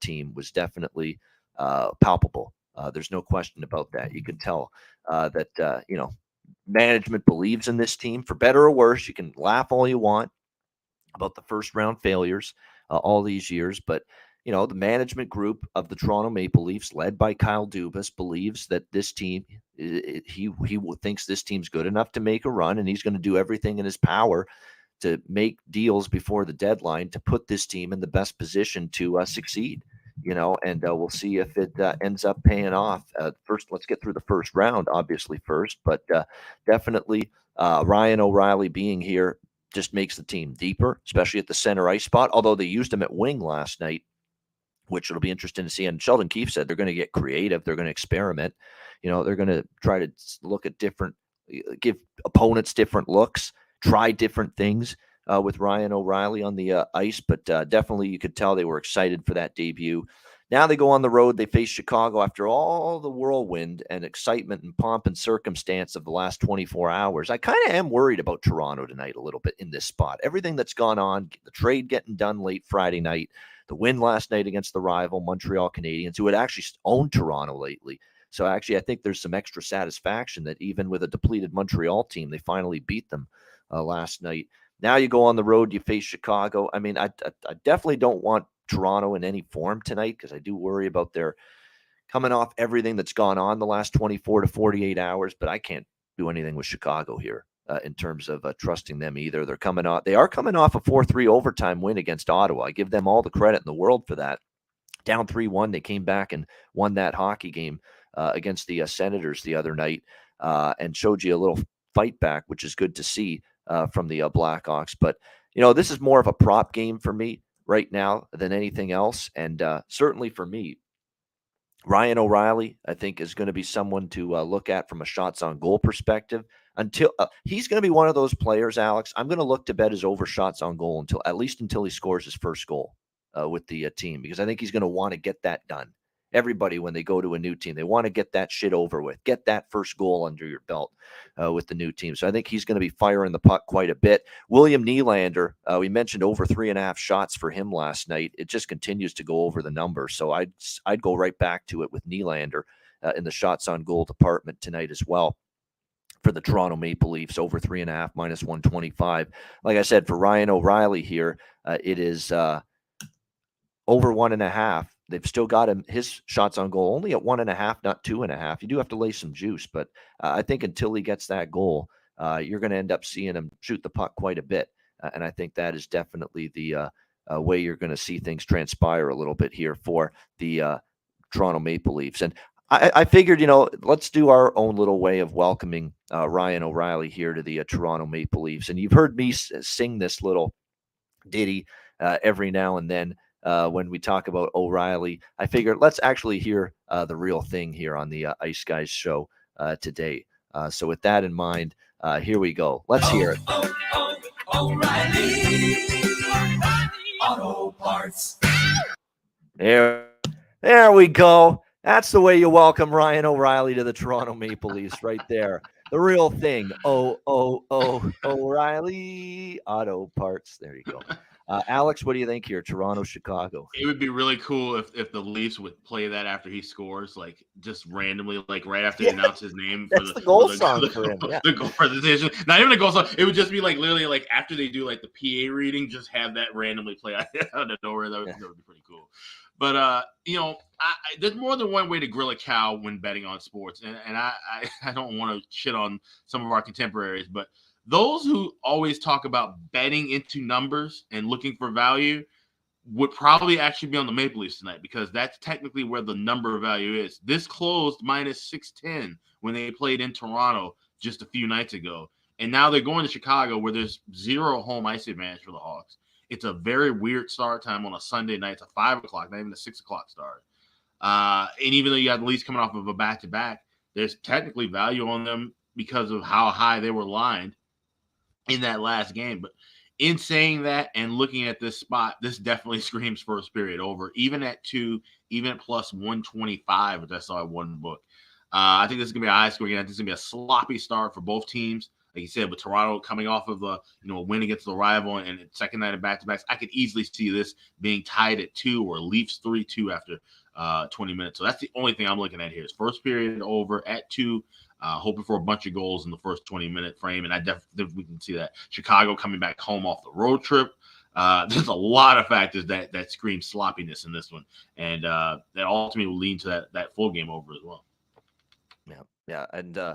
team was definitely uh, palpable. Uh, there's no question about that. You can tell uh, that uh, you know management believes in this team for better or worse. You can laugh all you want about the first round failures uh, all these years, but you know the management group of the Toronto Maple Leafs, led by Kyle Dubas, believes that this team it, he he thinks this team's good enough to make a run, and he's going to do everything in his power to make deals before the deadline to put this team in the best position to uh, succeed you know, and uh, we'll see if it uh, ends up paying off. Uh, first, let's get through the first round, obviously, first, but uh, definitely uh, Ryan O'Reilly being here just makes the team deeper, especially at the center ice spot. Although they used him at wing last night, which it'll be interesting to see. And Sheldon Keefe said they're going to get creative, they're going to experiment. You know, they're going to try to look at different, give opponents different looks, try different things. Uh, with Ryan O'Reilly on the uh, ice, but uh, definitely you could tell they were excited for that debut. Now they go on the road. They face Chicago after all the whirlwind and excitement and pomp and circumstance of the last 24 hours. I kind of am worried about Toronto tonight a little bit in this spot. Everything that's gone on, the trade getting done late Friday night, the win last night against the rival Montreal Canadiens, who had actually owned Toronto lately. So actually, I think there's some extra satisfaction that even with a depleted Montreal team, they finally beat them uh, last night. Now you go on the road, you face Chicago. I mean, I, I, I definitely don't want Toronto in any form tonight because I do worry about their coming off everything that's gone on the last 24 to 48 hours. But I can't do anything with Chicago here uh, in terms of uh, trusting them either. They're coming off, they are coming off a 4 3 overtime win against Ottawa. I give them all the credit in the world for that. Down 3 1, they came back and won that hockey game uh, against the uh, Senators the other night uh, and showed you a little fight back, which is good to see uh, from the Blackhawks. But, you know, this is more of a prop game for me right now than anything else. And uh, certainly for me, Ryan O'Reilly, I think, is going to be someone to uh, look at from a shots on goal perspective. Until uh, he's going to be one of those players, Alex. I'm going to look to bet his over shots on goal until at least until he scores his first goal uh, with the uh, team because I think he's going to want to get that done everybody when they go to a new team. They want to get that shit over with, get that first goal under your belt uh, with the new team. So I think he's going to be firing the puck quite a bit. William Nylander, uh, we mentioned over three and a half shots for him last night. It just continues to go over the number. So I'd I'd go right back to it with Nylander uh, in the shots on goal department tonight as well for the Toronto Maple Leafs over three and a half minus 125. Like I said, for Ryan O'Reilly here, uh, it is uh, over one and a half They've still got him his shots on goal only at one and a half, not two and a half. You do have to lay some juice, but uh, I think until he gets that goal, uh, you're going to end up seeing him shoot the puck quite a bit, uh, and I think that is definitely the uh, uh, way you're going to see things transpire a little bit here for the uh, Toronto Maple Leafs. And I, I, figured, you know, let's do our own little way of welcoming Ryan O'Reilly here to the Toronto Maple Leafs. And you've heard me s- sing this little ditty every now and then uh, when we talk about O'Reilly. I figured let's actually hear uh, the real thing here on the uh, Ice Guys show uh, today. Uh, so, with that in mind, uh, here we go. Let's hear it. Oh, oh, oh, O'Reilly Auto Parts. There, there we go. That's the way you welcome Ryan O'Reilly to the Toronto Maple Leafs, right there. The real thing. Oh, oh, oh, O'Reilly Auto Parts. There you go. Uh, Alex, what do you think here? Toronto, Chicago. It would be really cool if, if the Leafs would play that after he scores, like just randomly, like right after yeah. they announce his name [laughs] for the, the, goal the, song [laughs] the, for him. Yeah. The goal presentation. Not even a goal song. It would just be like literally like after they do like the PA reading, just have that randomly play [laughs] out of nowhere. That would, yeah. that would be pretty cool. But uh, you know, I, I, there's more than one way to grill a cow when betting on sports, and, and I, I, I don't want to shit on some of our contemporaries, but those who always talk about betting into numbers and looking for value would probably actually be on the Maple Leafs tonight because that's technically where the number value is. This closed minus 610 when they played in Toronto just a few nights ago. And now they're going to Chicago where there's zero home ice advantage for the Hawks. It's a very weird start time on a Sunday night. It's a five o'clock, not even a six o'clock start. Uh, and even though you got the Leafs coming off of a back to back, there's technically value on them because of how high they were lined in that last game. But in saying that and looking at this spot, this definitely [laughs] screams first period over, even at two, even at plus 125, which I saw at one book. Uh, I think this is gonna be a high score again. I think gonna be a sloppy start for both teams. Like you said, with Toronto coming off of a you know a win against the rival and, and second night of back to backs, I could easily see this being tied at two or Leafs three two after uh, 20 minutes. So that's the only thing I'm looking at here is first period over at two. Uh, hoping for a bunch of goals in the first 20 minute frame, and I definitely we can see that Chicago coming back home off the road trip. Uh, [laughs] there's a lot of factors that that scream sloppiness in this one, and uh, that ultimately will lead to that that full game over as well. Yeah, yeah, and uh,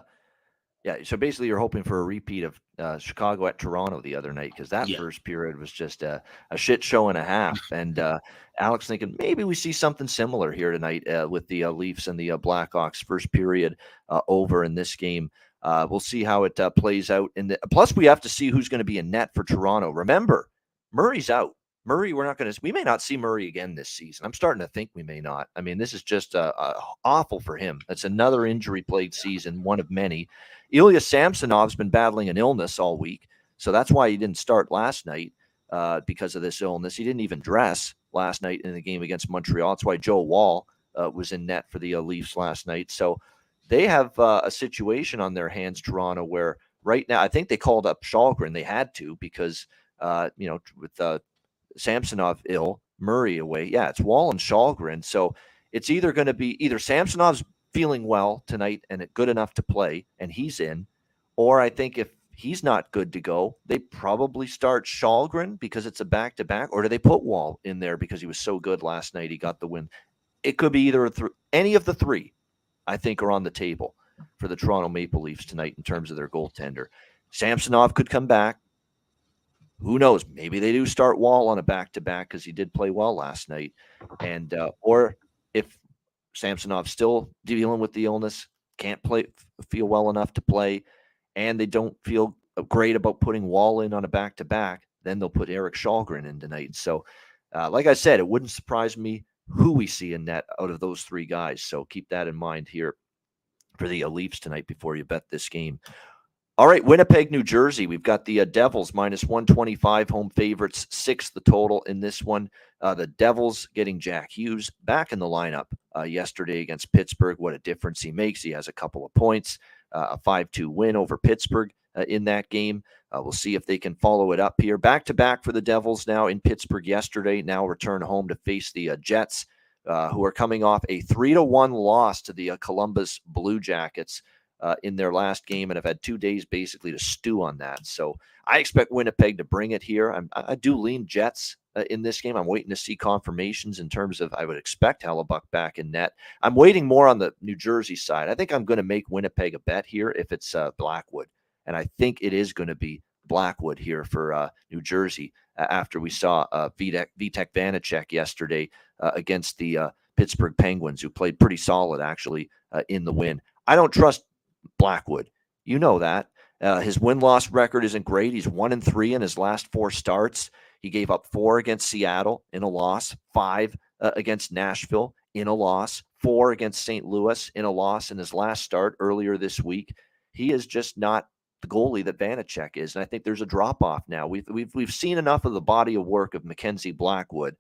yeah. So basically, you're hoping for a repeat of uh, Chicago at Toronto the other night because that yeah. first period was just a, a shit show and a half. And uh, Alex thinking maybe we see something similar here tonight uh, with the uh, Leafs and the uh, Blackhawks first period uh, over in this game uh, we'll see how it uh, plays out. And plus, we have to see who's going to be in net for Toronto. Remember, Murray's out. Murray, we're not going to. We may not see Murray again this season. I'm starting to think we may not. I mean, this is just uh, uh, awful for him. That's another injury-plagued season, one of many. Ilya Samsonov's been battling an illness all week, so that's why he didn't start last night uh, because of this illness. He didn't even dress last night in the game against Montreal. That's why Joe Woll uh, was in net for the uh, Leafs last night. So they have uh, a situation on their hands, Toronto, where right now I think they called up Källgren. They had to because uh, you know with Samsonov ill, Murray away. Yeah, it's Woll and Källgren. So it's either going to be either Samsonov's feeling well tonight and good enough to play, and he's in, or I think if he's not good to go, they probably start Källgren because it's a back to back, or do they put Woll in there because he was so good last night? He got the win. It could be either th- any of the three. I think are on the table for the Toronto Maple Leafs tonight in terms of their goaltender. Samsonov could come back. Who knows? Maybe they do start Woll on a back to back because he did play well last night. And uh, or if Samsonov's still dealing with the illness, can't play, feel well enough to play, and they don't feel great about putting Woll in on a back to back, then they'll put Erik Källgren in tonight. So, uh, like I said, it wouldn't surprise me who we see in net out of those three guys. So keep that in mind here for the Leafs tonight before you bet this game. All right, Winnipeg, New Jersey. We've got the uh, Devils minus 125 home favorites, six the total in this one. Uh, the Devils getting Jack Hughes back in the lineup uh, yesterday against Pittsburgh. What a difference he makes. He has a couple of points, uh, a 5 2 win over Pittsburgh uh, in that game. Uh, we'll see if they can follow it up here. Back to back for the Devils now in Pittsburgh yesterday. Now return home to face the uh, Jets, uh, who are coming off a three to one loss to the Columbus Blue Jackets uh, in their last game, and have had two days basically to stew on that. So I expect Winnipeg to bring it here. I'm, i do lean Jets uh, in this game. I'm waiting to see confirmations in terms of I would expect Hellebuyck back in net. I'm waiting more on the New Jersey side. I think I'm going to make Winnipeg a bet here if it's Blackwood and I think it is going to be Blackwood here for uh, New Jersey uh, after we saw uh, Vitek, Vanecek yesterday uh, against the uh, Pittsburgh Penguins, who played pretty solid actually uh, in the win. I don't trust Blackwood. You know that. Uh, his win loss record isn't great. He's one and three in his last four starts. He gave up four against Seattle in a loss, five against Nashville in a loss, four against St. Louis in a loss in his last start earlier this week. He is just not the goalie that Vanecek is. And I think there's a drop off now. We've, we've, we've seen enough of the body of work of Mackenzie Blackwood.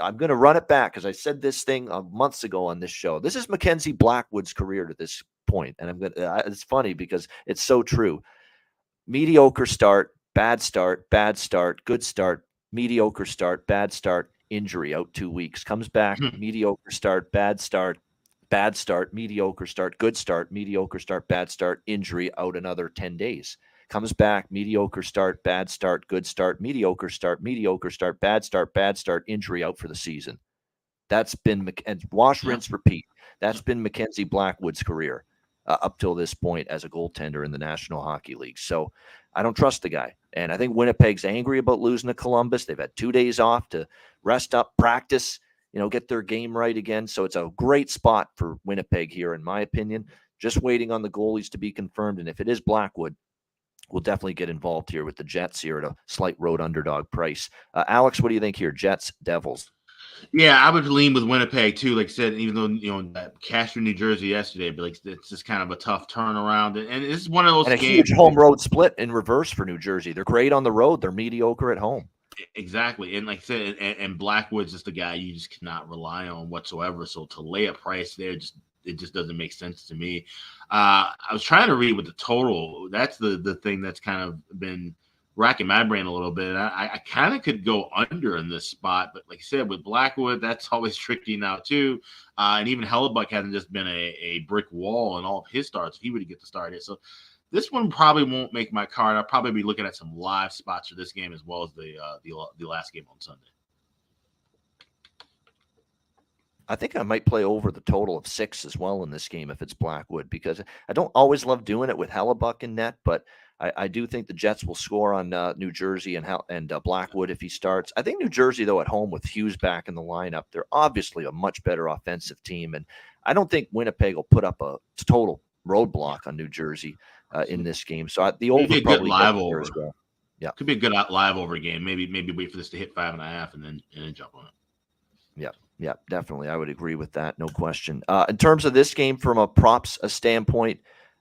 I'm going to run it back because I said this thing uh, months ago on this show. This is Mackenzie Blackwood's career to this point, and I'm. To, uh, it's funny because it's so true. Mediocre start, bad start, bad start, good start, mediocre start, bad start, injury out two weeks. Comes back, hmm. mediocre start, bad start, bad start, mediocre start, good start, mediocre start, bad start, injury out another 10 days. Comes back, mediocre start, bad start, good start, mediocre start, mediocre start, bad start, bad start, injury out for the season. That's been and wash, rinse, repeat. That's been Mackenzie Blackwood's career uh, up till this point as a goaltender in the National Hockey League. So I don't trust the guy. And I think Winnipeg's angry about losing to Columbus. They've had two days off to rest up, practice you know, get their game right again. So it's a great spot for Winnipeg here, in my opinion. Just waiting on the goalies to be confirmed. And if it is Blackwood, we'll definitely get involved here with the Jets here at a slight road underdog price. Uh, Alex, what do you think here? Jets, Devils. Yeah, I would lean with Winnipeg too. Like I said, even though you know Castro, New Jersey yesterday, but like it's just kind of a tough turnaround, and, and it's one of those and a games. huge home road split in reverse for New Jersey. They're great on the road. They're mediocre at home. Exactly, and like I said, and, and Blackwood's just the guy you just cannot rely on whatsoever. So to lay a price there, just it just doesn't make sense to me. Uh, I was trying to read with the total. That's the the thing that's kind of been racking my brain a little bit. I, I kind of could go under in this spot, but like I said, with Blackwood, that's [laughs] always tricky now too. Uh, and even Hellebuyck hasn't just been a, a brick wall in all of his starts. He would get to start it, so this one probably won't make my card. I'll probably be looking at some live spots for this game as well as the uh, the the last game on Sunday. I think I might play over the total of six as well in this game if it's Blackwood because I don't always love doing it with Hellebuyck in net, but I, I do think the Jets will score on uh, New Jersey and and uh, Blackwood if he starts. I think New Jersey though at home with Hughes back in the lineup, they're obviously a much better offensive team, and I don't think Winnipeg will put up a total roadblock on New Jersey uh, in this game. So I, the over Maybe a good live over. as well. Yeah. Could be a good live over game. Maybe maybe wait for this to hit five and a half and then and then jump on it. Yeah, yeah, definitely. I would agree with that. No question. Uh, in terms of this game, from a props a standpoint,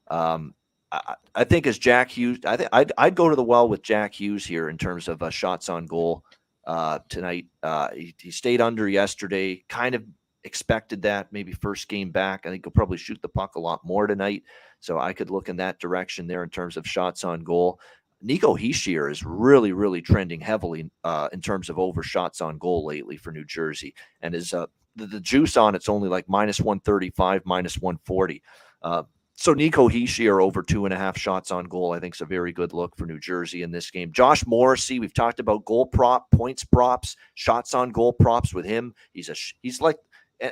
um, I, I think as Jack Hughes, I think I'd, I'd go to the well with Jack Hughes here in terms of uh, shots on goal uh, tonight. Uh, he, he stayed under yesterday. Kind of expected that. Maybe first game back. I think he'll probably shoot the puck a lot more tonight. So I could look in that direction there in terms of shots on goal. Nico Hischier is really, really trending heavily uh, in terms of over shots on goal lately for New Jersey, and is uh, the, the juice on it's only like minus one thirty five, minus one forty. So Nico Hischier over two and a half shots on goal, I think is a very good look for New Jersey in this game. Josh Morrissey, we've talked about goal prop, points props, shots on goal props with him. He's a he's like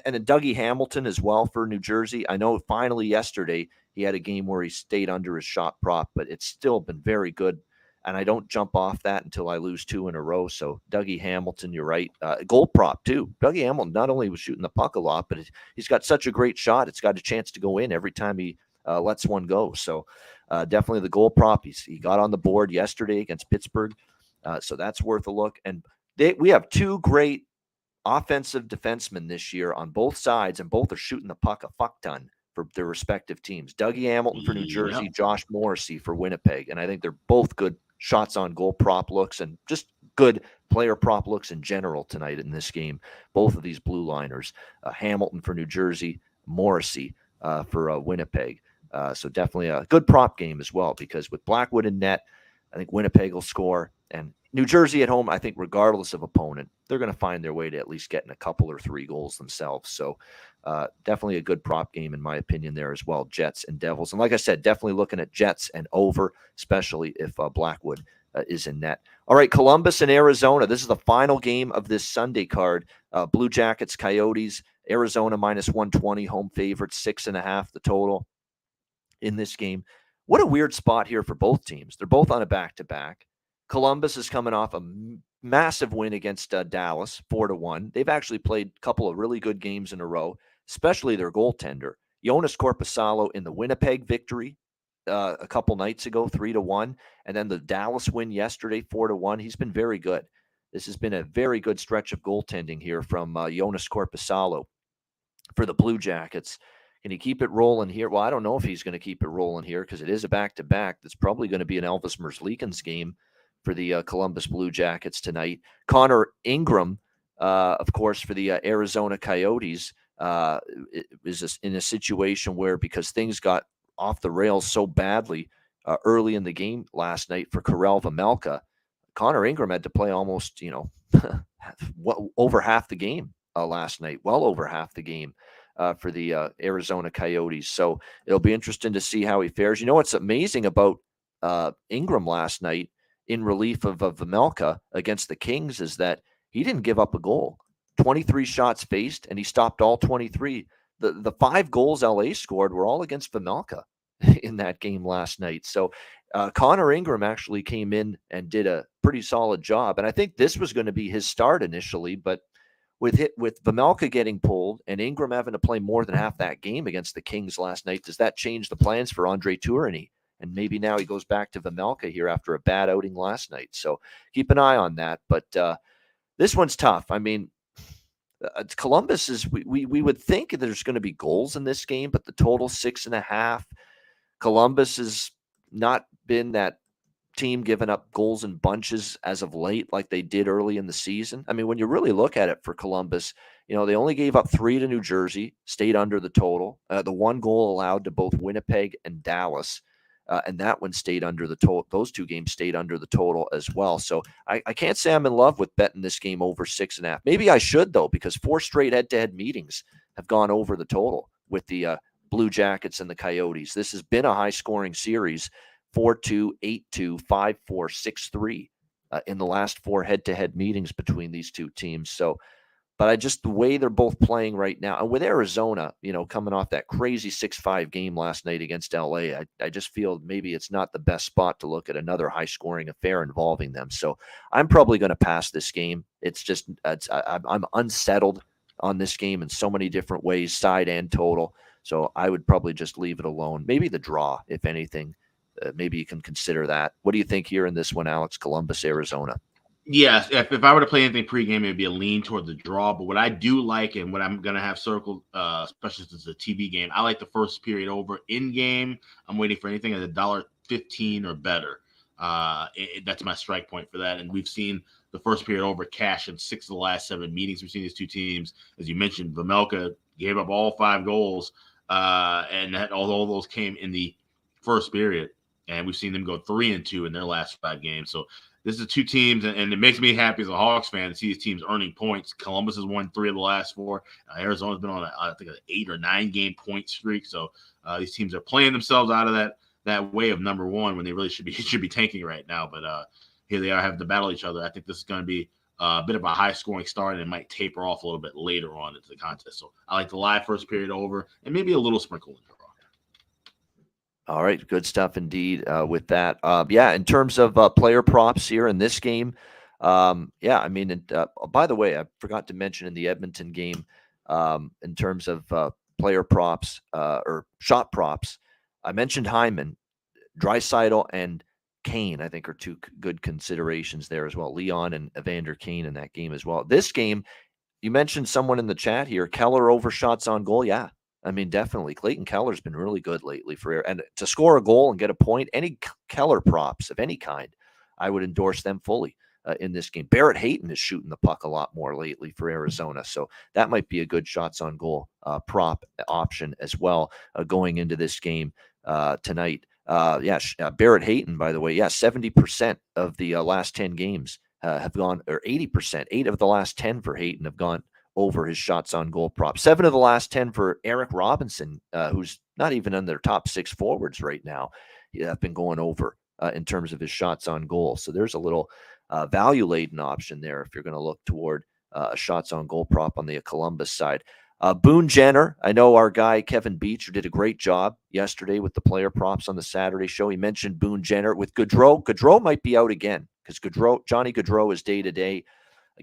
and, a Dougie Hamilton as well for New Jersey. I know finally yesterday he had a game where he stayed under his shot prop, but it's still been very good. And I don't jump off that until I lose two in a row. So Dougie Hamilton, you're right. Uh, gold prop too. Dougie Hamilton not only was shooting the puck a lot, but he's got such a great shot. It's got a chance to go in every time he uh, lets one go. So uh, definitely the goal prop. He's, he got on the board yesterday against Pittsburgh. Uh, so that's worth a look. And they, we have two great offensive defensemen this year on both sides, and both are shooting the puck a fuck ton for their respective teams. Dougie Hamilton for New. Jersey, Josh Morrissey for Winnipeg. And I think they're both good shots on goal prop looks and just good player prop looks in general tonight in this game. Both of these blue liners, uh, Hamilton for New Jersey, Morrissey uh, for uh, Winnipeg. Uh, so definitely a good prop game as well because with Blackwood and net, I think Winnipeg will score. And New Jersey at home, I think regardless of opponent, they're going to find their way to at least getting a couple or three goals themselves. So uh, definitely a good prop game in my opinion there as well. Jets and Devils, and like I said, definitely looking at Jets and over, especially if uh, Blackwood uh, is in net. All right, Columbus and Arizona. This is the final game of this Sunday card. Uh, Blue Jackets, Coyotes, Arizona minus one twenty, home favorite, six and a half the total in this game. What a weird spot here for both teams. They're both on a back to back. Columbus is coming off a massive win against uh, Dallas, four to one. They've actually played a couple of really good games in a row, especially their goaltender, Joonas Korpisalo, in the Winnipeg victory uh, a couple nights ago, three to one, and then the Dallas win yesterday, four to one. He's been very good. This has been a very good stretch of goaltending here from uh, Joonas Korpisalo for the Blue Jackets. Can he keep it rolling here? Well, I don't know if he's going to keep it rolling here because it is a back to back. That's probably going to be an Elvis Merzlikins game for the uh, Columbus Blue Jackets tonight. Connor Ingram, uh, of course, for the uh, Arizona Coyotes, uh, is in a situation where because things got off the rails so badly uh, early in the game last night for Karel Vejmelka, Connor Ingram had to play almost, you know, [laughs] over half the game uh, last night, well over half the game uh, for the uh, Arizona Coyotes. So it'll be interesting to see how he fares. You know what's amazing about uh, Ingram last night in relief of, of against the Kings is that he didn't give up a goal. 23 shots faced, and he stopped all 23. The, the five goals LA scored were all against Vejmelka [laughs] in that game last night. So uh, Connor Ingram actually came in and did a pretty solid job. And I think this was going to be his start initially, but with it, with Vejmelka getting pulled and Ingram having to play more than half that game against the Kings last night, does that change the plans for Andre Tourigny? And maybe now he goes back to Vejmelka here after a bad outing last night. So keep an eye on that. But uh, this one's tough. I mean, uh, Columbus is we, we we would think there's going to be goals in this game, but the total six and a half. Columbus has not been that team giving up goals in bunches as of late, like they did early in the season. I mean, when you really look at it for Columbus, you know they only gave up three to New Jersey, stayed under the total. Uh, the one goal allowed to both Winnipeg and Dallas. Uh, and that one stayed under the total. Those two games stayed under the total as well. So I, I can't say I'm in love with betting this game over six and a half. Maybe I should though, because four straight head-to-head meetings have gone over the total with the uh, Blue Jackets and the Coyotes. This has been a high-scoring series: four-two, eight-two, five-four, six-three uh, in the last four head-to-head meetings between these two teams. So but I just the way they're both playing right now, and with Arizona, you know, coming off that crazy six-five game last night against LA, I, I just feel maybe it's not the best spot to look at another high-scoring affair involving them. So I'm probably going to pass this game. It's just it's, I, I'm unsettled on this game in so many different ways, side and total. So I would probably just leave it alone. Maybe the draw, if anything. Uh, maybe you can consider that. What do you think here in this one, Alex? Columbus, Arizona. Yes, if, if I were to play anything pregame, it'd be a lean toward the draw. But what I do like and what I'm gonna have circled, uh, especially since it's a TV game, I like the first period over in game. I'm waiting for anything at a dollar fifteen or better. Uh, it, that's my strike point for that. And we've seen the first period over cash in six of the last seven meetings. We've seen these two teams, as you mentioned, Vejmelka gave up all five goals, uh, and that, all those came in the first period. And we've seen them go three and two in their last five games. So this is two teams, and, and, it makes me happy as a Hawks fan to see these teams earning points. Columbus has won three of the last four. Uh, Arizona's been on, a, I think, an eight or nine game point streak. So uh, these teams are playing themselves out of that that way of number one when they really should be [laughs] should be tanking right now. But uh, here they are having to battle each other. I think this is going to be a bit of a high scoring start and it might taper off a little bit later on into the contest. So I like the live first period over and maybe a little sprinkle in. All right, good stuff indeed uh, with that. Uh, yeah, in terms of uh, player props here in this game, um, yeah, I mean, uh, by the way, I forgot to mention in the Edmonton game, um, in terms of uh, player props uh, or shot props, I mentioned Hyman, Draisaitl, and Kane. I think are two good considerations there as well. Leon and Evander Kane in that game as well. This game, you mentioned someone in the chat here, Keller overshots on goal. Yeah, I mean, definitely. Clayton Keller's been really good lately for and to score a goal and get a point. Any Keller props of any kind, I would endorse them fully uh, in this game. Barrett Hayton is shooting the puck a lot more lately for Arizona, so that might be a good shots on goal uh, prop option as well uh, going into this game uh, tonight. Uh, yeah, uh, Barrett Hayton, by the way, yeah, seventy percent of the last ten games have gone, or eighty percent, eight of the last ten for Hayton have gone over his shots on goal prop. Seven of the last 10 for Eric Robinson, uh, who's not even in their top six forwards right now. Have been going over uh, in terms of his shots on goal. So there's a little uh, value laden option there if you're going to look toward uh, shots on goal prop on the Columbus side. Uh, Boone Jenner, I know our guy Kevin Beach did a great job yesterday with the player props on the Saturday show. He mentioned Boone Jenner with Gaudreau. Gaudreau might be out again because Gaudreau, Johnny Gaudreau is day to day.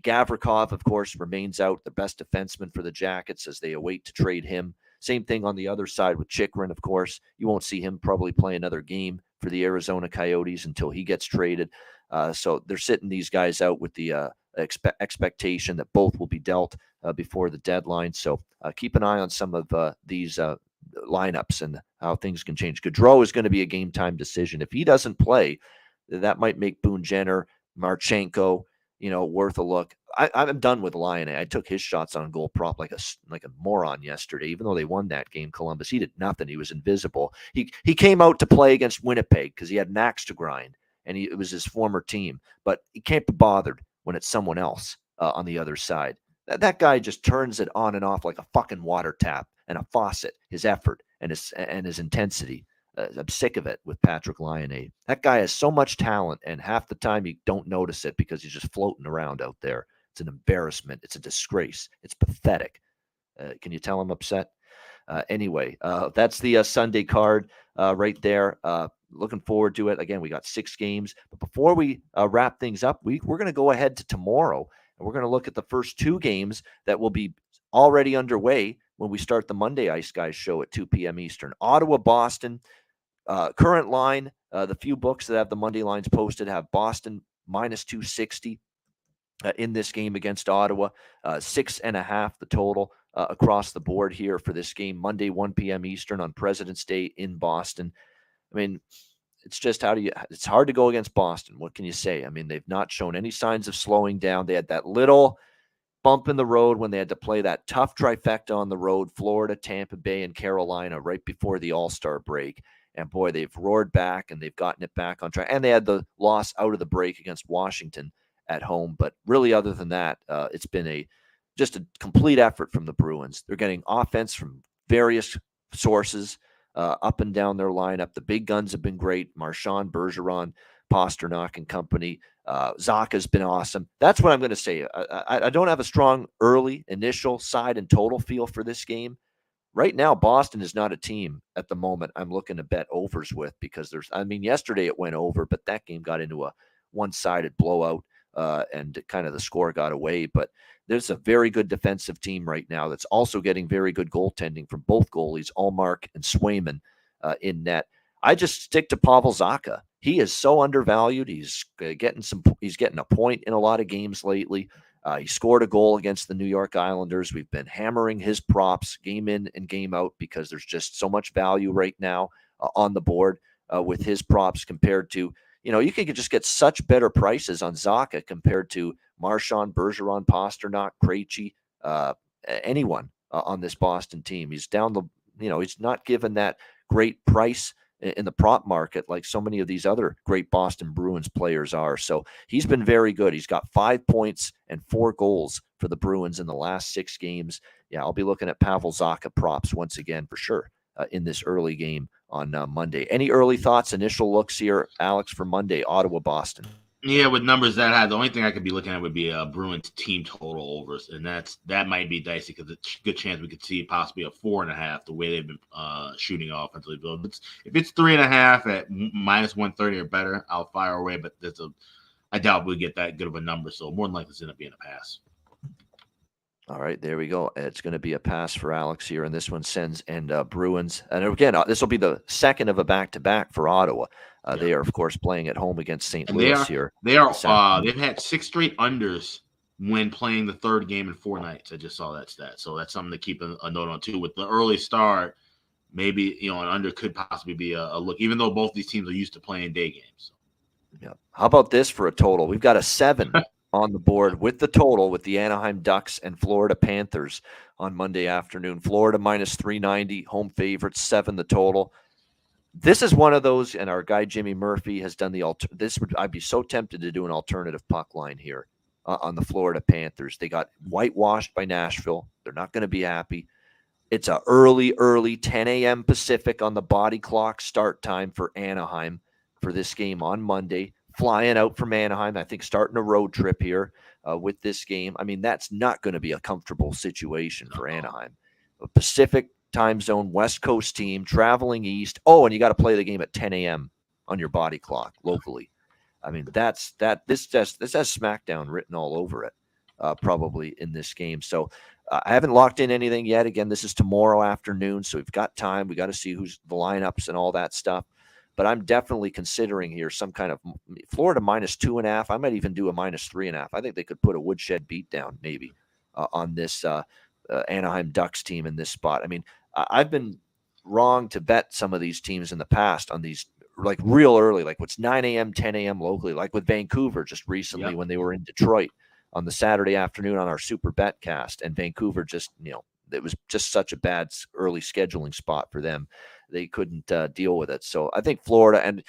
Gavrikov, of course, remains out, the best defenseman for the Jackets as they await to trade him. Same thing on the other side with Chychrun, of course. You won't see him probably play another game for the Arizona Coyotes until he gets traded. Uh, so they're sitting these guys out with the uh, expe- expectation that both will be dealt uh, before the deadline. So uh, keep an eye on some of uh, these uh, lineups and how things can change. Gaudreau is going to be a game time decision. If he doesn't play, that might make Boone Jenner, Marchenko, you know, worth a look. I, I'm done with Laine. I took his shots on goal prop like a like a moron yesterday. Even though they won that game, Columbus, he did nothing. He was invisible. He he came out to play against Winnipeg because he had an axe to grind, and he, it was his former team. But he can't be bothered when it's someone else uh, on the other side. That that guy just turns it on and off like a fucking water tap and a faucet. His effort and his and his intensity. Uh, I'm sick of it with Patrik Laine. That guy has so much talent, and half the time you don't notice it because he's just floating around out there. It's an embarrassment. It's a disgrace. It's pathetic. Uh, can you tell I'm upset? Uh, anyway, uh, that's the uh, Sunday card uh, right there. looking forward to it. Again, we got six games. But before we wrap things up, we, we're going to go ahead to tomorrow and we're going to look at the first two games that will be already underway when we start the Monday Ice Guys show at 2 p.m. Eastern. Ottawa, Boston. Uh, current line, uh, the few books that have the Monday lines posted have Boston minus 260 uh, in this game against Ottawa, uh, six and a half the total uh, across the board here for this game, Monday, 1 p.m. Eastern on President's Day in Boston. I mean, it's just how do you, it's hard to go against Boston. What can you say? I mean, they've not shown any signs of slowing down. They had that little bump in the road when they had to play that tough trifecta on the road Florida, Tampa Bay, and Carolina right before the All Star break. And boy, they've roared back and they've gotten it back on track. And they had the loss out of the break against Washington at home. But really, other than that, uh, it's been a just a complete effort from the Bruins. They're getting offense from various sources uh, up and down their lineup. The big guns have been great. Marchand, Bergeron, Pastrnak, and company. Uh, Zacha's been awesome. That's what I'm going to say. I, I, I, don't have a strong early initial side and total feel for this game right now, Boston is not a team at the moment I'm looking to bet overs with because there's, I mean, yesterday it went over, but that game got into a one sided blowout uh, and kind of the score got away. But there's a very good defensive team right now that's also getting very good goaltending from both goalies, Ullmark and Swayman, uh, in net. I just stick to Pavel Zacha He is so undervalued. He's uh, getting some. He's getting a point in a lot of games lately. Uh, he scored a goal against the New York Islanders. We've been hammering his props game in and game out because there's just so much value right now uh, on the board uh, with his props compared to, you know, you could just get such better prices on Zacha compared to Marchand, Bergeron, Pastrnak, Krejci, uh, anyone uh, on this Boston team. He's down the, you know, he's not given that great price in the prop market like so many of these other great Boston Bruins players are. So he's been very good. He's got five points and four goals for the Bruins in the last six games. Yeah, I'll be looking at Pavel Zacha props once again for sure uh, in this early game on uh, Monday. Any early thoughts, initial looks here, Alex, for Monday, Ottawa, Boston? Yeah, with numbers that high, the only thing I could be looking at would be a Bruins team total overs, and that's that might be dicey because it's a good chance we could see possibly a four and a half the way they've been uh, shooting offensively. But if it's, if it's three and a half at minus one thirty or better, I'll fire away. But there's a, I doubt we'll get that good of a number, so more than likely it's going to be in a pass. All right, there we go. It's going to be a pass for Alex here, and this one Sens and uh, Bruins. And again, uh, this will be the second of a back to back for Ottawa. Uh, yeah. They are, of course, playing at home against St. Louis they are, here. They are. Uh, they've had six straight unders when playing the third game in four nights. I just saw that stat, so that's something to keep a, a note on too. With the early start, maybe you know an under could possibly be a, a look, even though both these teams are used to playing day games. So. Yeah. How about this for a total? We've got a seven [laughs] on the board with the total with the Anaheim Ducks and Florida Panthers on Monday afternoon. Florida minus 390, home favorites, seven the total this is one of those, and our guy Jimmy Murphy has done the alter. This would I'd be so tempted to do an alternative puck line here uh, on the Florida Panthers. They got whitewashed by Nashville. They're not going to be happy. It's a early, early 10 a.m. Pacific on the body clock start time for Anaheim for this game on Monday. Flying out from Anaheim, I think starting a road trip here uh, with this game. I mean, that's not going to be a comfortable situation for Anaheim. A Pacific time zone, West Coast team traveling east. Oh, and you got to play the game at 10 a.m. on your body clock locally. I mean, that's that. This just this has SmackDown written all over it, uh, probably in this game. So uh, I haven't locked in anything yet. Again, this is tomorrow afternoon, so we've got time. We got to see who's the lineups and all that stuff. But I'm definitely considering here some kind of Florida minus two and a half. I might even do a minus three and a half. I think they could put a woodshed beat down maybe uh, on this uh, uh, Anaheim Ducks team in this spot. I mean, I've been wrong to bet some of these teams in the past on these like real early, like what's 9 a.m., 10 a.m. locally, like with Vancouver just recently yep. when they were in Detroit on the Saturday afternoon on our Super Bet cast. And Vancouver just, you know, it was just such a bad early scheduling spot for them. They couldn't uh, deal with it. So I think Florida, and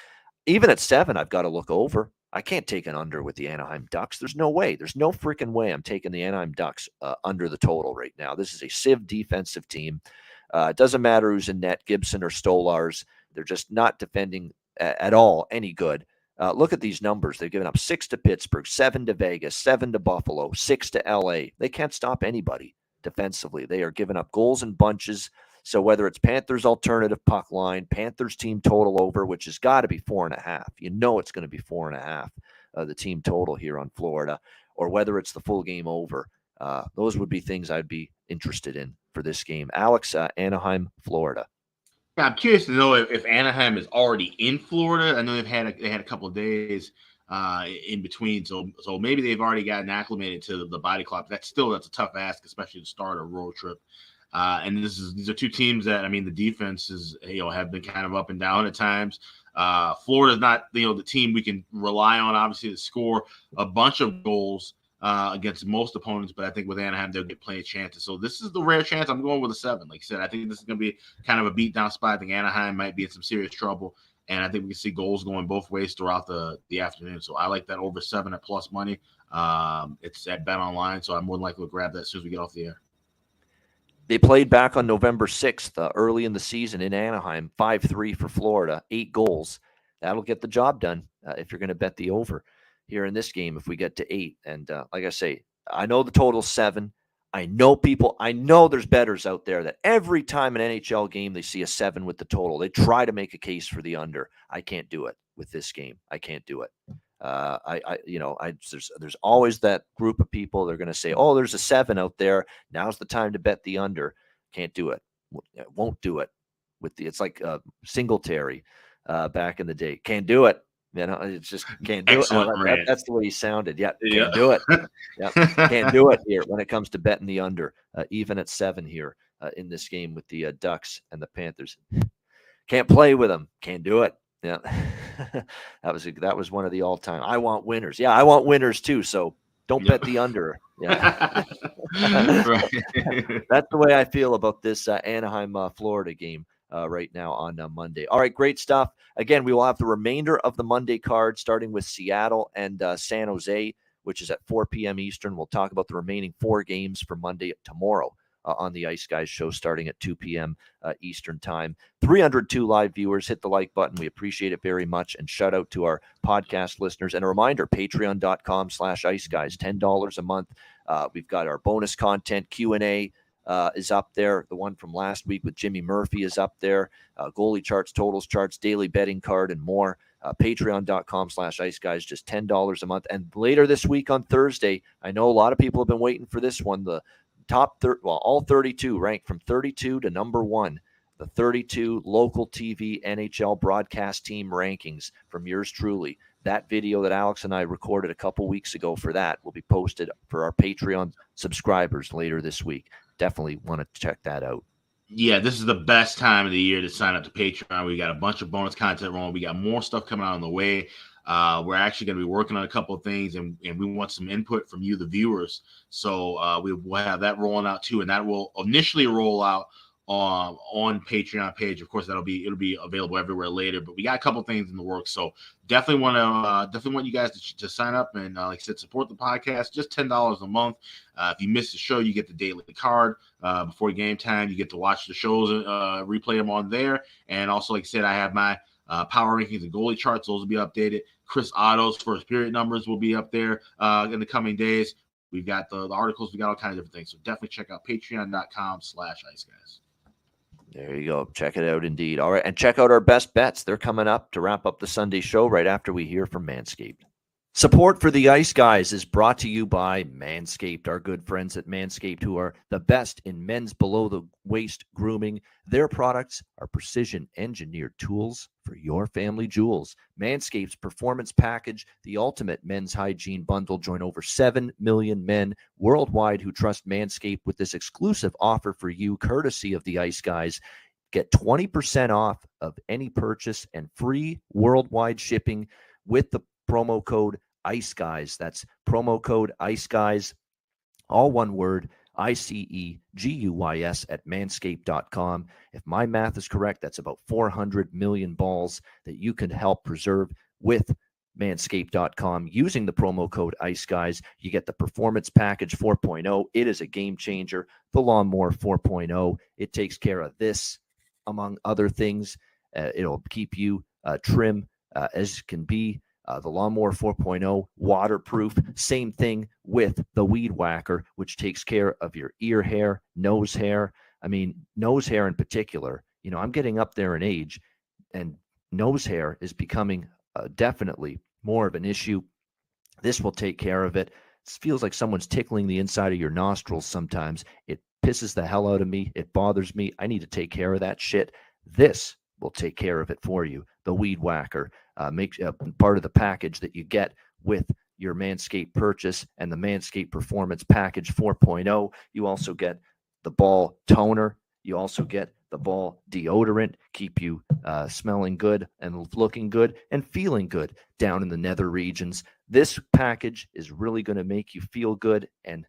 even at seven, I've got to look over. I can't take an under with the Anaheim Ducks. There's no way. There's no freaking way I'm taking the Anaheim Ducks uh, under the total right now. This is a sieve defensive team. Uh, it doesn't matter who's in net, Gibson or Stolarz. They're just not defending a- at all any good. Uh, look at these numbers. They've given up six to Pittsburgh, seven to Vegas, seven to Buffalo, six to LA. They can't stop anybody defensively. They are giving up goals in bunches. So whether it's Panthers alternative puck line, Panthers team total over, which has got to be four and a half. You know it's going to be four and a half, uh, the team total here on Florida, or whether it's the full game over. Uh, those would be things I'd be interested in for this game. Alex, uh, Anaheim, Florida. Yeah, I'm curious to know if, if, Anaheim is already in Florida. I know they've had a, they had a couple of days uh, in between, so so maybe they've already gotten acclimated to the body clock. That's still that's a tough ask, especially to start a road trip. Uh, and this is these are two teams that I mean the defenses you know have been kind of up and down at times. Uh, Florida's not you know the team we can rely on obviously to score a bunch of goals uh, against most opponents, but I think with Anaheim they'll get plenty of chances. So this is the rare chance. I'm going with a seven. Like I said, I think this is going to be kind of a beatdown spot. I think Anaheim might be in some serious trouble, and I think we can see goals going both ways throughout the the afternoon. So I like that over seven at plus money. Um, it's at Bet Online, so I'm more than likely to grab that as soon as we get off the air. They played back on November 6th, uh, early in the season in Anaheim, 5 3 for Florida, eight goals. That'll get the job done uh, if you're going to bet the over here in this game if we get to eight. And uh, like I say, I know the total seven. I know people, I know there's betters out there that every time an NHL game they see a seven with the total, they try to make a case for the under. I can't do it with this game. I can't do it. Uh, I, I, you know, I there's there's always that group of people. They're going to say, "Oh, there's a seven out there. Now's the time to bet the under." Can't do it. Won't do it. With the, it's like uh, Singletary uh, back in the day. Can't do it. You know, it's just [laughs] can't do Excellent it. That- that's the way he sounded. Yeah, can't Yeah. do it. Yeah, can't do it [laughs] here when it comes to betting the under, uh, even at seven here uh, in this game with the uh, Ducks and the Panthers. Can't play with them. Can't do it. Yeah, [laughs] that was a, that was one of the all time. I want winners. Yeah, I want winners too. So don't Yep. bet the under. Yeah, [laughs] [laughs] that's the way I feel about this uh, Anaheim, uh, Florida game uh, right now on uh, Monday. All right, great stuff. Again, we will have the remainder of the Monday card starting with Seattle and uh, San Jose, which is at 4 p.m. Eastern. We'll talk about the remaining four games for Monday tomorrow. Uh, on the Ice Guys show starting at 2 p.m. Uh, Eastern time. 302 live viewers. Hit the like button. We appreciate it very much. And shout out to our podcast listeners. And a reminder, patreon.com slash ice guys, $10 a month. Uh, we've got our bonus content, Q&A, uh, is up there. The one from last week with Jimmy Murphy is up there. Uh, goalie charts, totals charts, daily betting card, and more. Uh, Patreon.com slash ice guys, just $10 a month. And later this week on Thursday, I know a lot of people have been waiting for this one. The top, thir- well, all 32 ranked from 32 to number one. The 32 local TV NHL broadcast team rankings from yours truly. That video that Alex and I recorded a couple weeks ago for that will be posted for our Patreon subscribers later this week definitely want to check that out. yeah, this is the best time of the year to sign up to Patreon. We got a bunch of bonus content rolling. We got more stuff coming out on the way. Uh, we're actually going to be working on a couple of things, and, and we want some input from you, the viewers. So uh, we will have that rolling out too, and that will initially roll out um, on Patreon page. Of course, that'll be it'll be available everywhere later. But we got a couple things in the works, so definitely want to uh, definitely want you guys to, to sign up and uh, like I said, support the podcast. Just ten dollars a month. Uh, if you miss the show, you get the daily card uh, before game time. You get to watch the shows, uh, replay them on there, and also like I said, I have my uh, power rankings and goalie charts. Those will be updated. Chris Otto's first period numbers will be up there uh, in the coming days. We've got the, the articles. We got all kinds of different things. So definitely check out patreon.com slash ice guys. There you go. Check it out indeed. All right. And check out our best bets. They're coming up to wrap up the Sunday show right after we hear from Manscaped. Support for the Ice Guys is brought to you by Manscaped, our good friends at Manscaped, who are the best in men's below the waist grooming. Their products are precision engineered tools for your family jewels. Manscaped's performance package, the ultimate men's hygiene bundle, join over 7 million men worldwide who trust Manscaped with this exclusive offer for you, courtesy of the Ice Guys. Get 20% off of any purchase and free worldwide shipping with the promo code ICE Guys. That's promo code ICE Guys, all one word, I C E G U Y S at manscaped.com. If my math is correct, that's about 400 million balls that you can help preserve with manscaped.com using the promo code ICE Guys. You get the Performance Package 4.0. It is a game changer. The Lawnmower 4.0. It takes care of this, among other things. Uh, it'll keep you uh, trim uh, as can be. Uh, the Lawnmower 4.0 waterproof. Same thing with the Weed Whacker, which takes care of your ear hair, nose hair. I mean, nose hair in particular. You know, I'm getting up there in age, and nose hair is becoming uh, definitely more of an issue. This will take care of it. It feels like someone's tickling the inside of your nostrils sometimes. It pisses the hell out of me. It bothers me. I need to take care of that shit. This will take care of it for you. The Weed Whacker uh, makes uh, part of the package that you get with your Manscaped purchase and the Manscaped Performance Package 4.0. You also get the ball toner. You also get the ball deodorant, keep you uh, smelling good and looking good and feeling good down in the nether regions. This package is really going to make you feel good and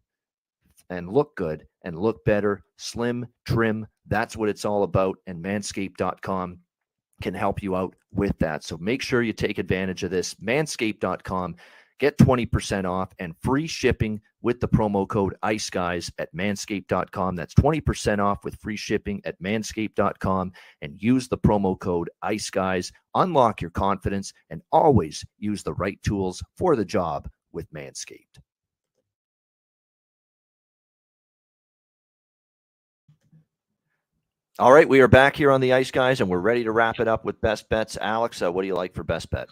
and look good and look better, slim, trim. That's what it's all about. And manscaped.com can help you out with that. So make sure you take advantage of this. Manscaped.com. Get 20% off and free shipping with the promo code ICE Guys at manscaped.com. That's 20% off with free shipping at manscaped.com and use the promo code ICE Guys. Unlock your confidence and always use the right tools for the job with Manscaped. All right, we are back here on the Ice Guys, and we're ready to wrap it up with best bets. Alex, uh, what do you like for best bet?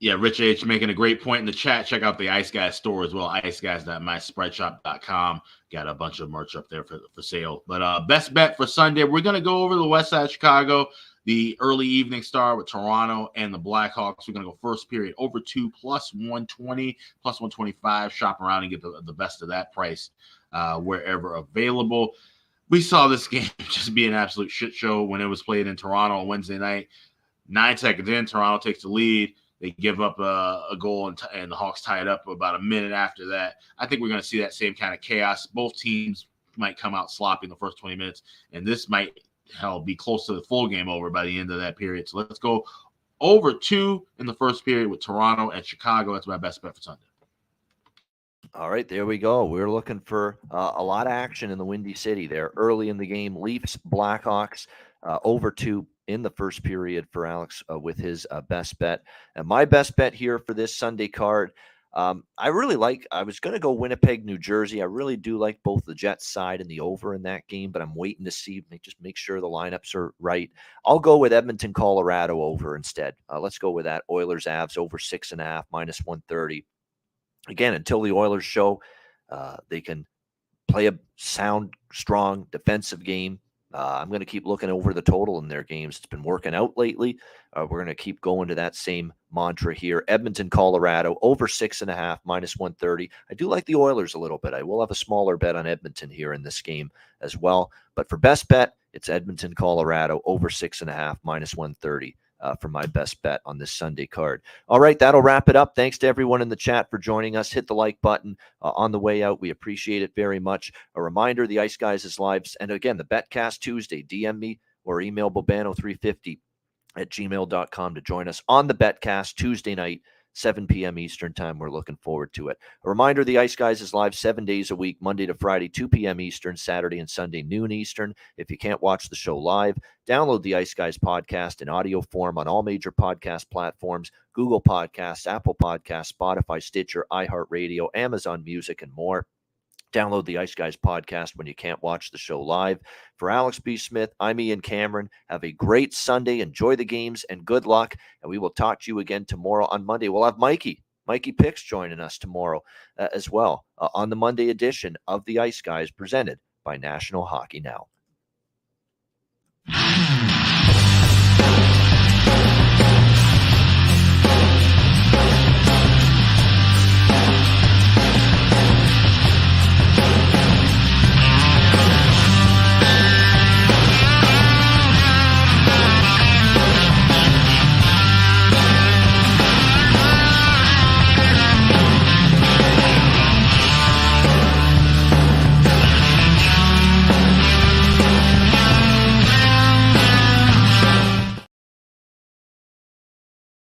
Yeah, Rich H making a great point in the chat. Check out the Ice Guys store as well, iceguys.myspreadshop.com. Got a bunch of merch up there for, for sale. But uh best bet for Sunday, we're gonna go over the west side of Chicago, the early evening star with Toronto and the Blackhawks. We're gonna go first period over two plus 120, plus 125. Shop around and get the, the best of that price uh, wherever available. We saw this [laughs] game just be an absolute shit show when it was played in Toronto on Wednesday night. Nine seconds in, Toronto takes the lead they give up a, a goal and, t- and, the Hawks tie it up about a minute after that. I think we're going to see that same kind of chaos. Both teams might come out sloppy in the first 20 minutes, and this might hell be close to the full game over by the end of that period. So let's go over two in the first period with Toronto and Chicago. That's my best bet for Sunday. All right, there we go. We're looking for uh, a lot of action in the Windy City there early in the game. Leafs, Blackhawks, uh, over two in the first period for Alex uh, with his uh, best bet. And my best bet here for this Sunday card, um, I really like. I was going to go Winnipeg, New Jersey. I really do like both the Jets side and the over in that game, but I'm waiting to see. Just make sure the lineups are right. I'll go with Edmonton, Colorado over instead. Uh, let's go with that. Oilers, Avs over six and a half, minus one thirty. Again, until the Oilers show, uh, they can play a sound, strong defensive game uh, I'm going to keep looking over the total in their games. It's been working out lately. Uh, we're going to keep going to that same mantra here. Edmonton, Colorado, over six and a half, minus 130. I do like the Oilers a little bit. I will have a smaller bet on Edmonton here in this game as well. But for best bet, it's Edmonton, Colorado, over six and a half, minus 130 uh, for my best bet on this Sunday card. All right, that'll wrap it up. Thanks to everyone in the chat for joining us. Hit the like button uh, on the way out. We appreciate it very much. A reminder the Ice Guys is live. And again, the Betcast Tuesday, DM me or email Bobano350 at gmail.com to join us on the Betcast Tuesday night. 7 p.m. Eastern Time. We're looking forward to it. A reminder the Ice Guys is live seven days a week, Monday to Friday, 2 p.m. Eastern, Saturday and Sunday, noon Eastern. If you can't watch the show live, download the Ice Guys podcast in audio form on all major podcast platforms Google Podcasts, Apple Podcasts, Spotify, Stitcher, iHeartRadio, Amazon Music, and more. Download the Ice Guys podcast when you can't watch the show live. For Alex B. Smith, I'm Ian Cameron. Have a great Sunday. Enjoy the games and good luck. And we will talk to you again tomorrow on Monday. We'll have Mikey, Mikey Picks joining us tomorrow uh, as well uh, on the Monday edition of the Ice Guys presented by National Hockey Now.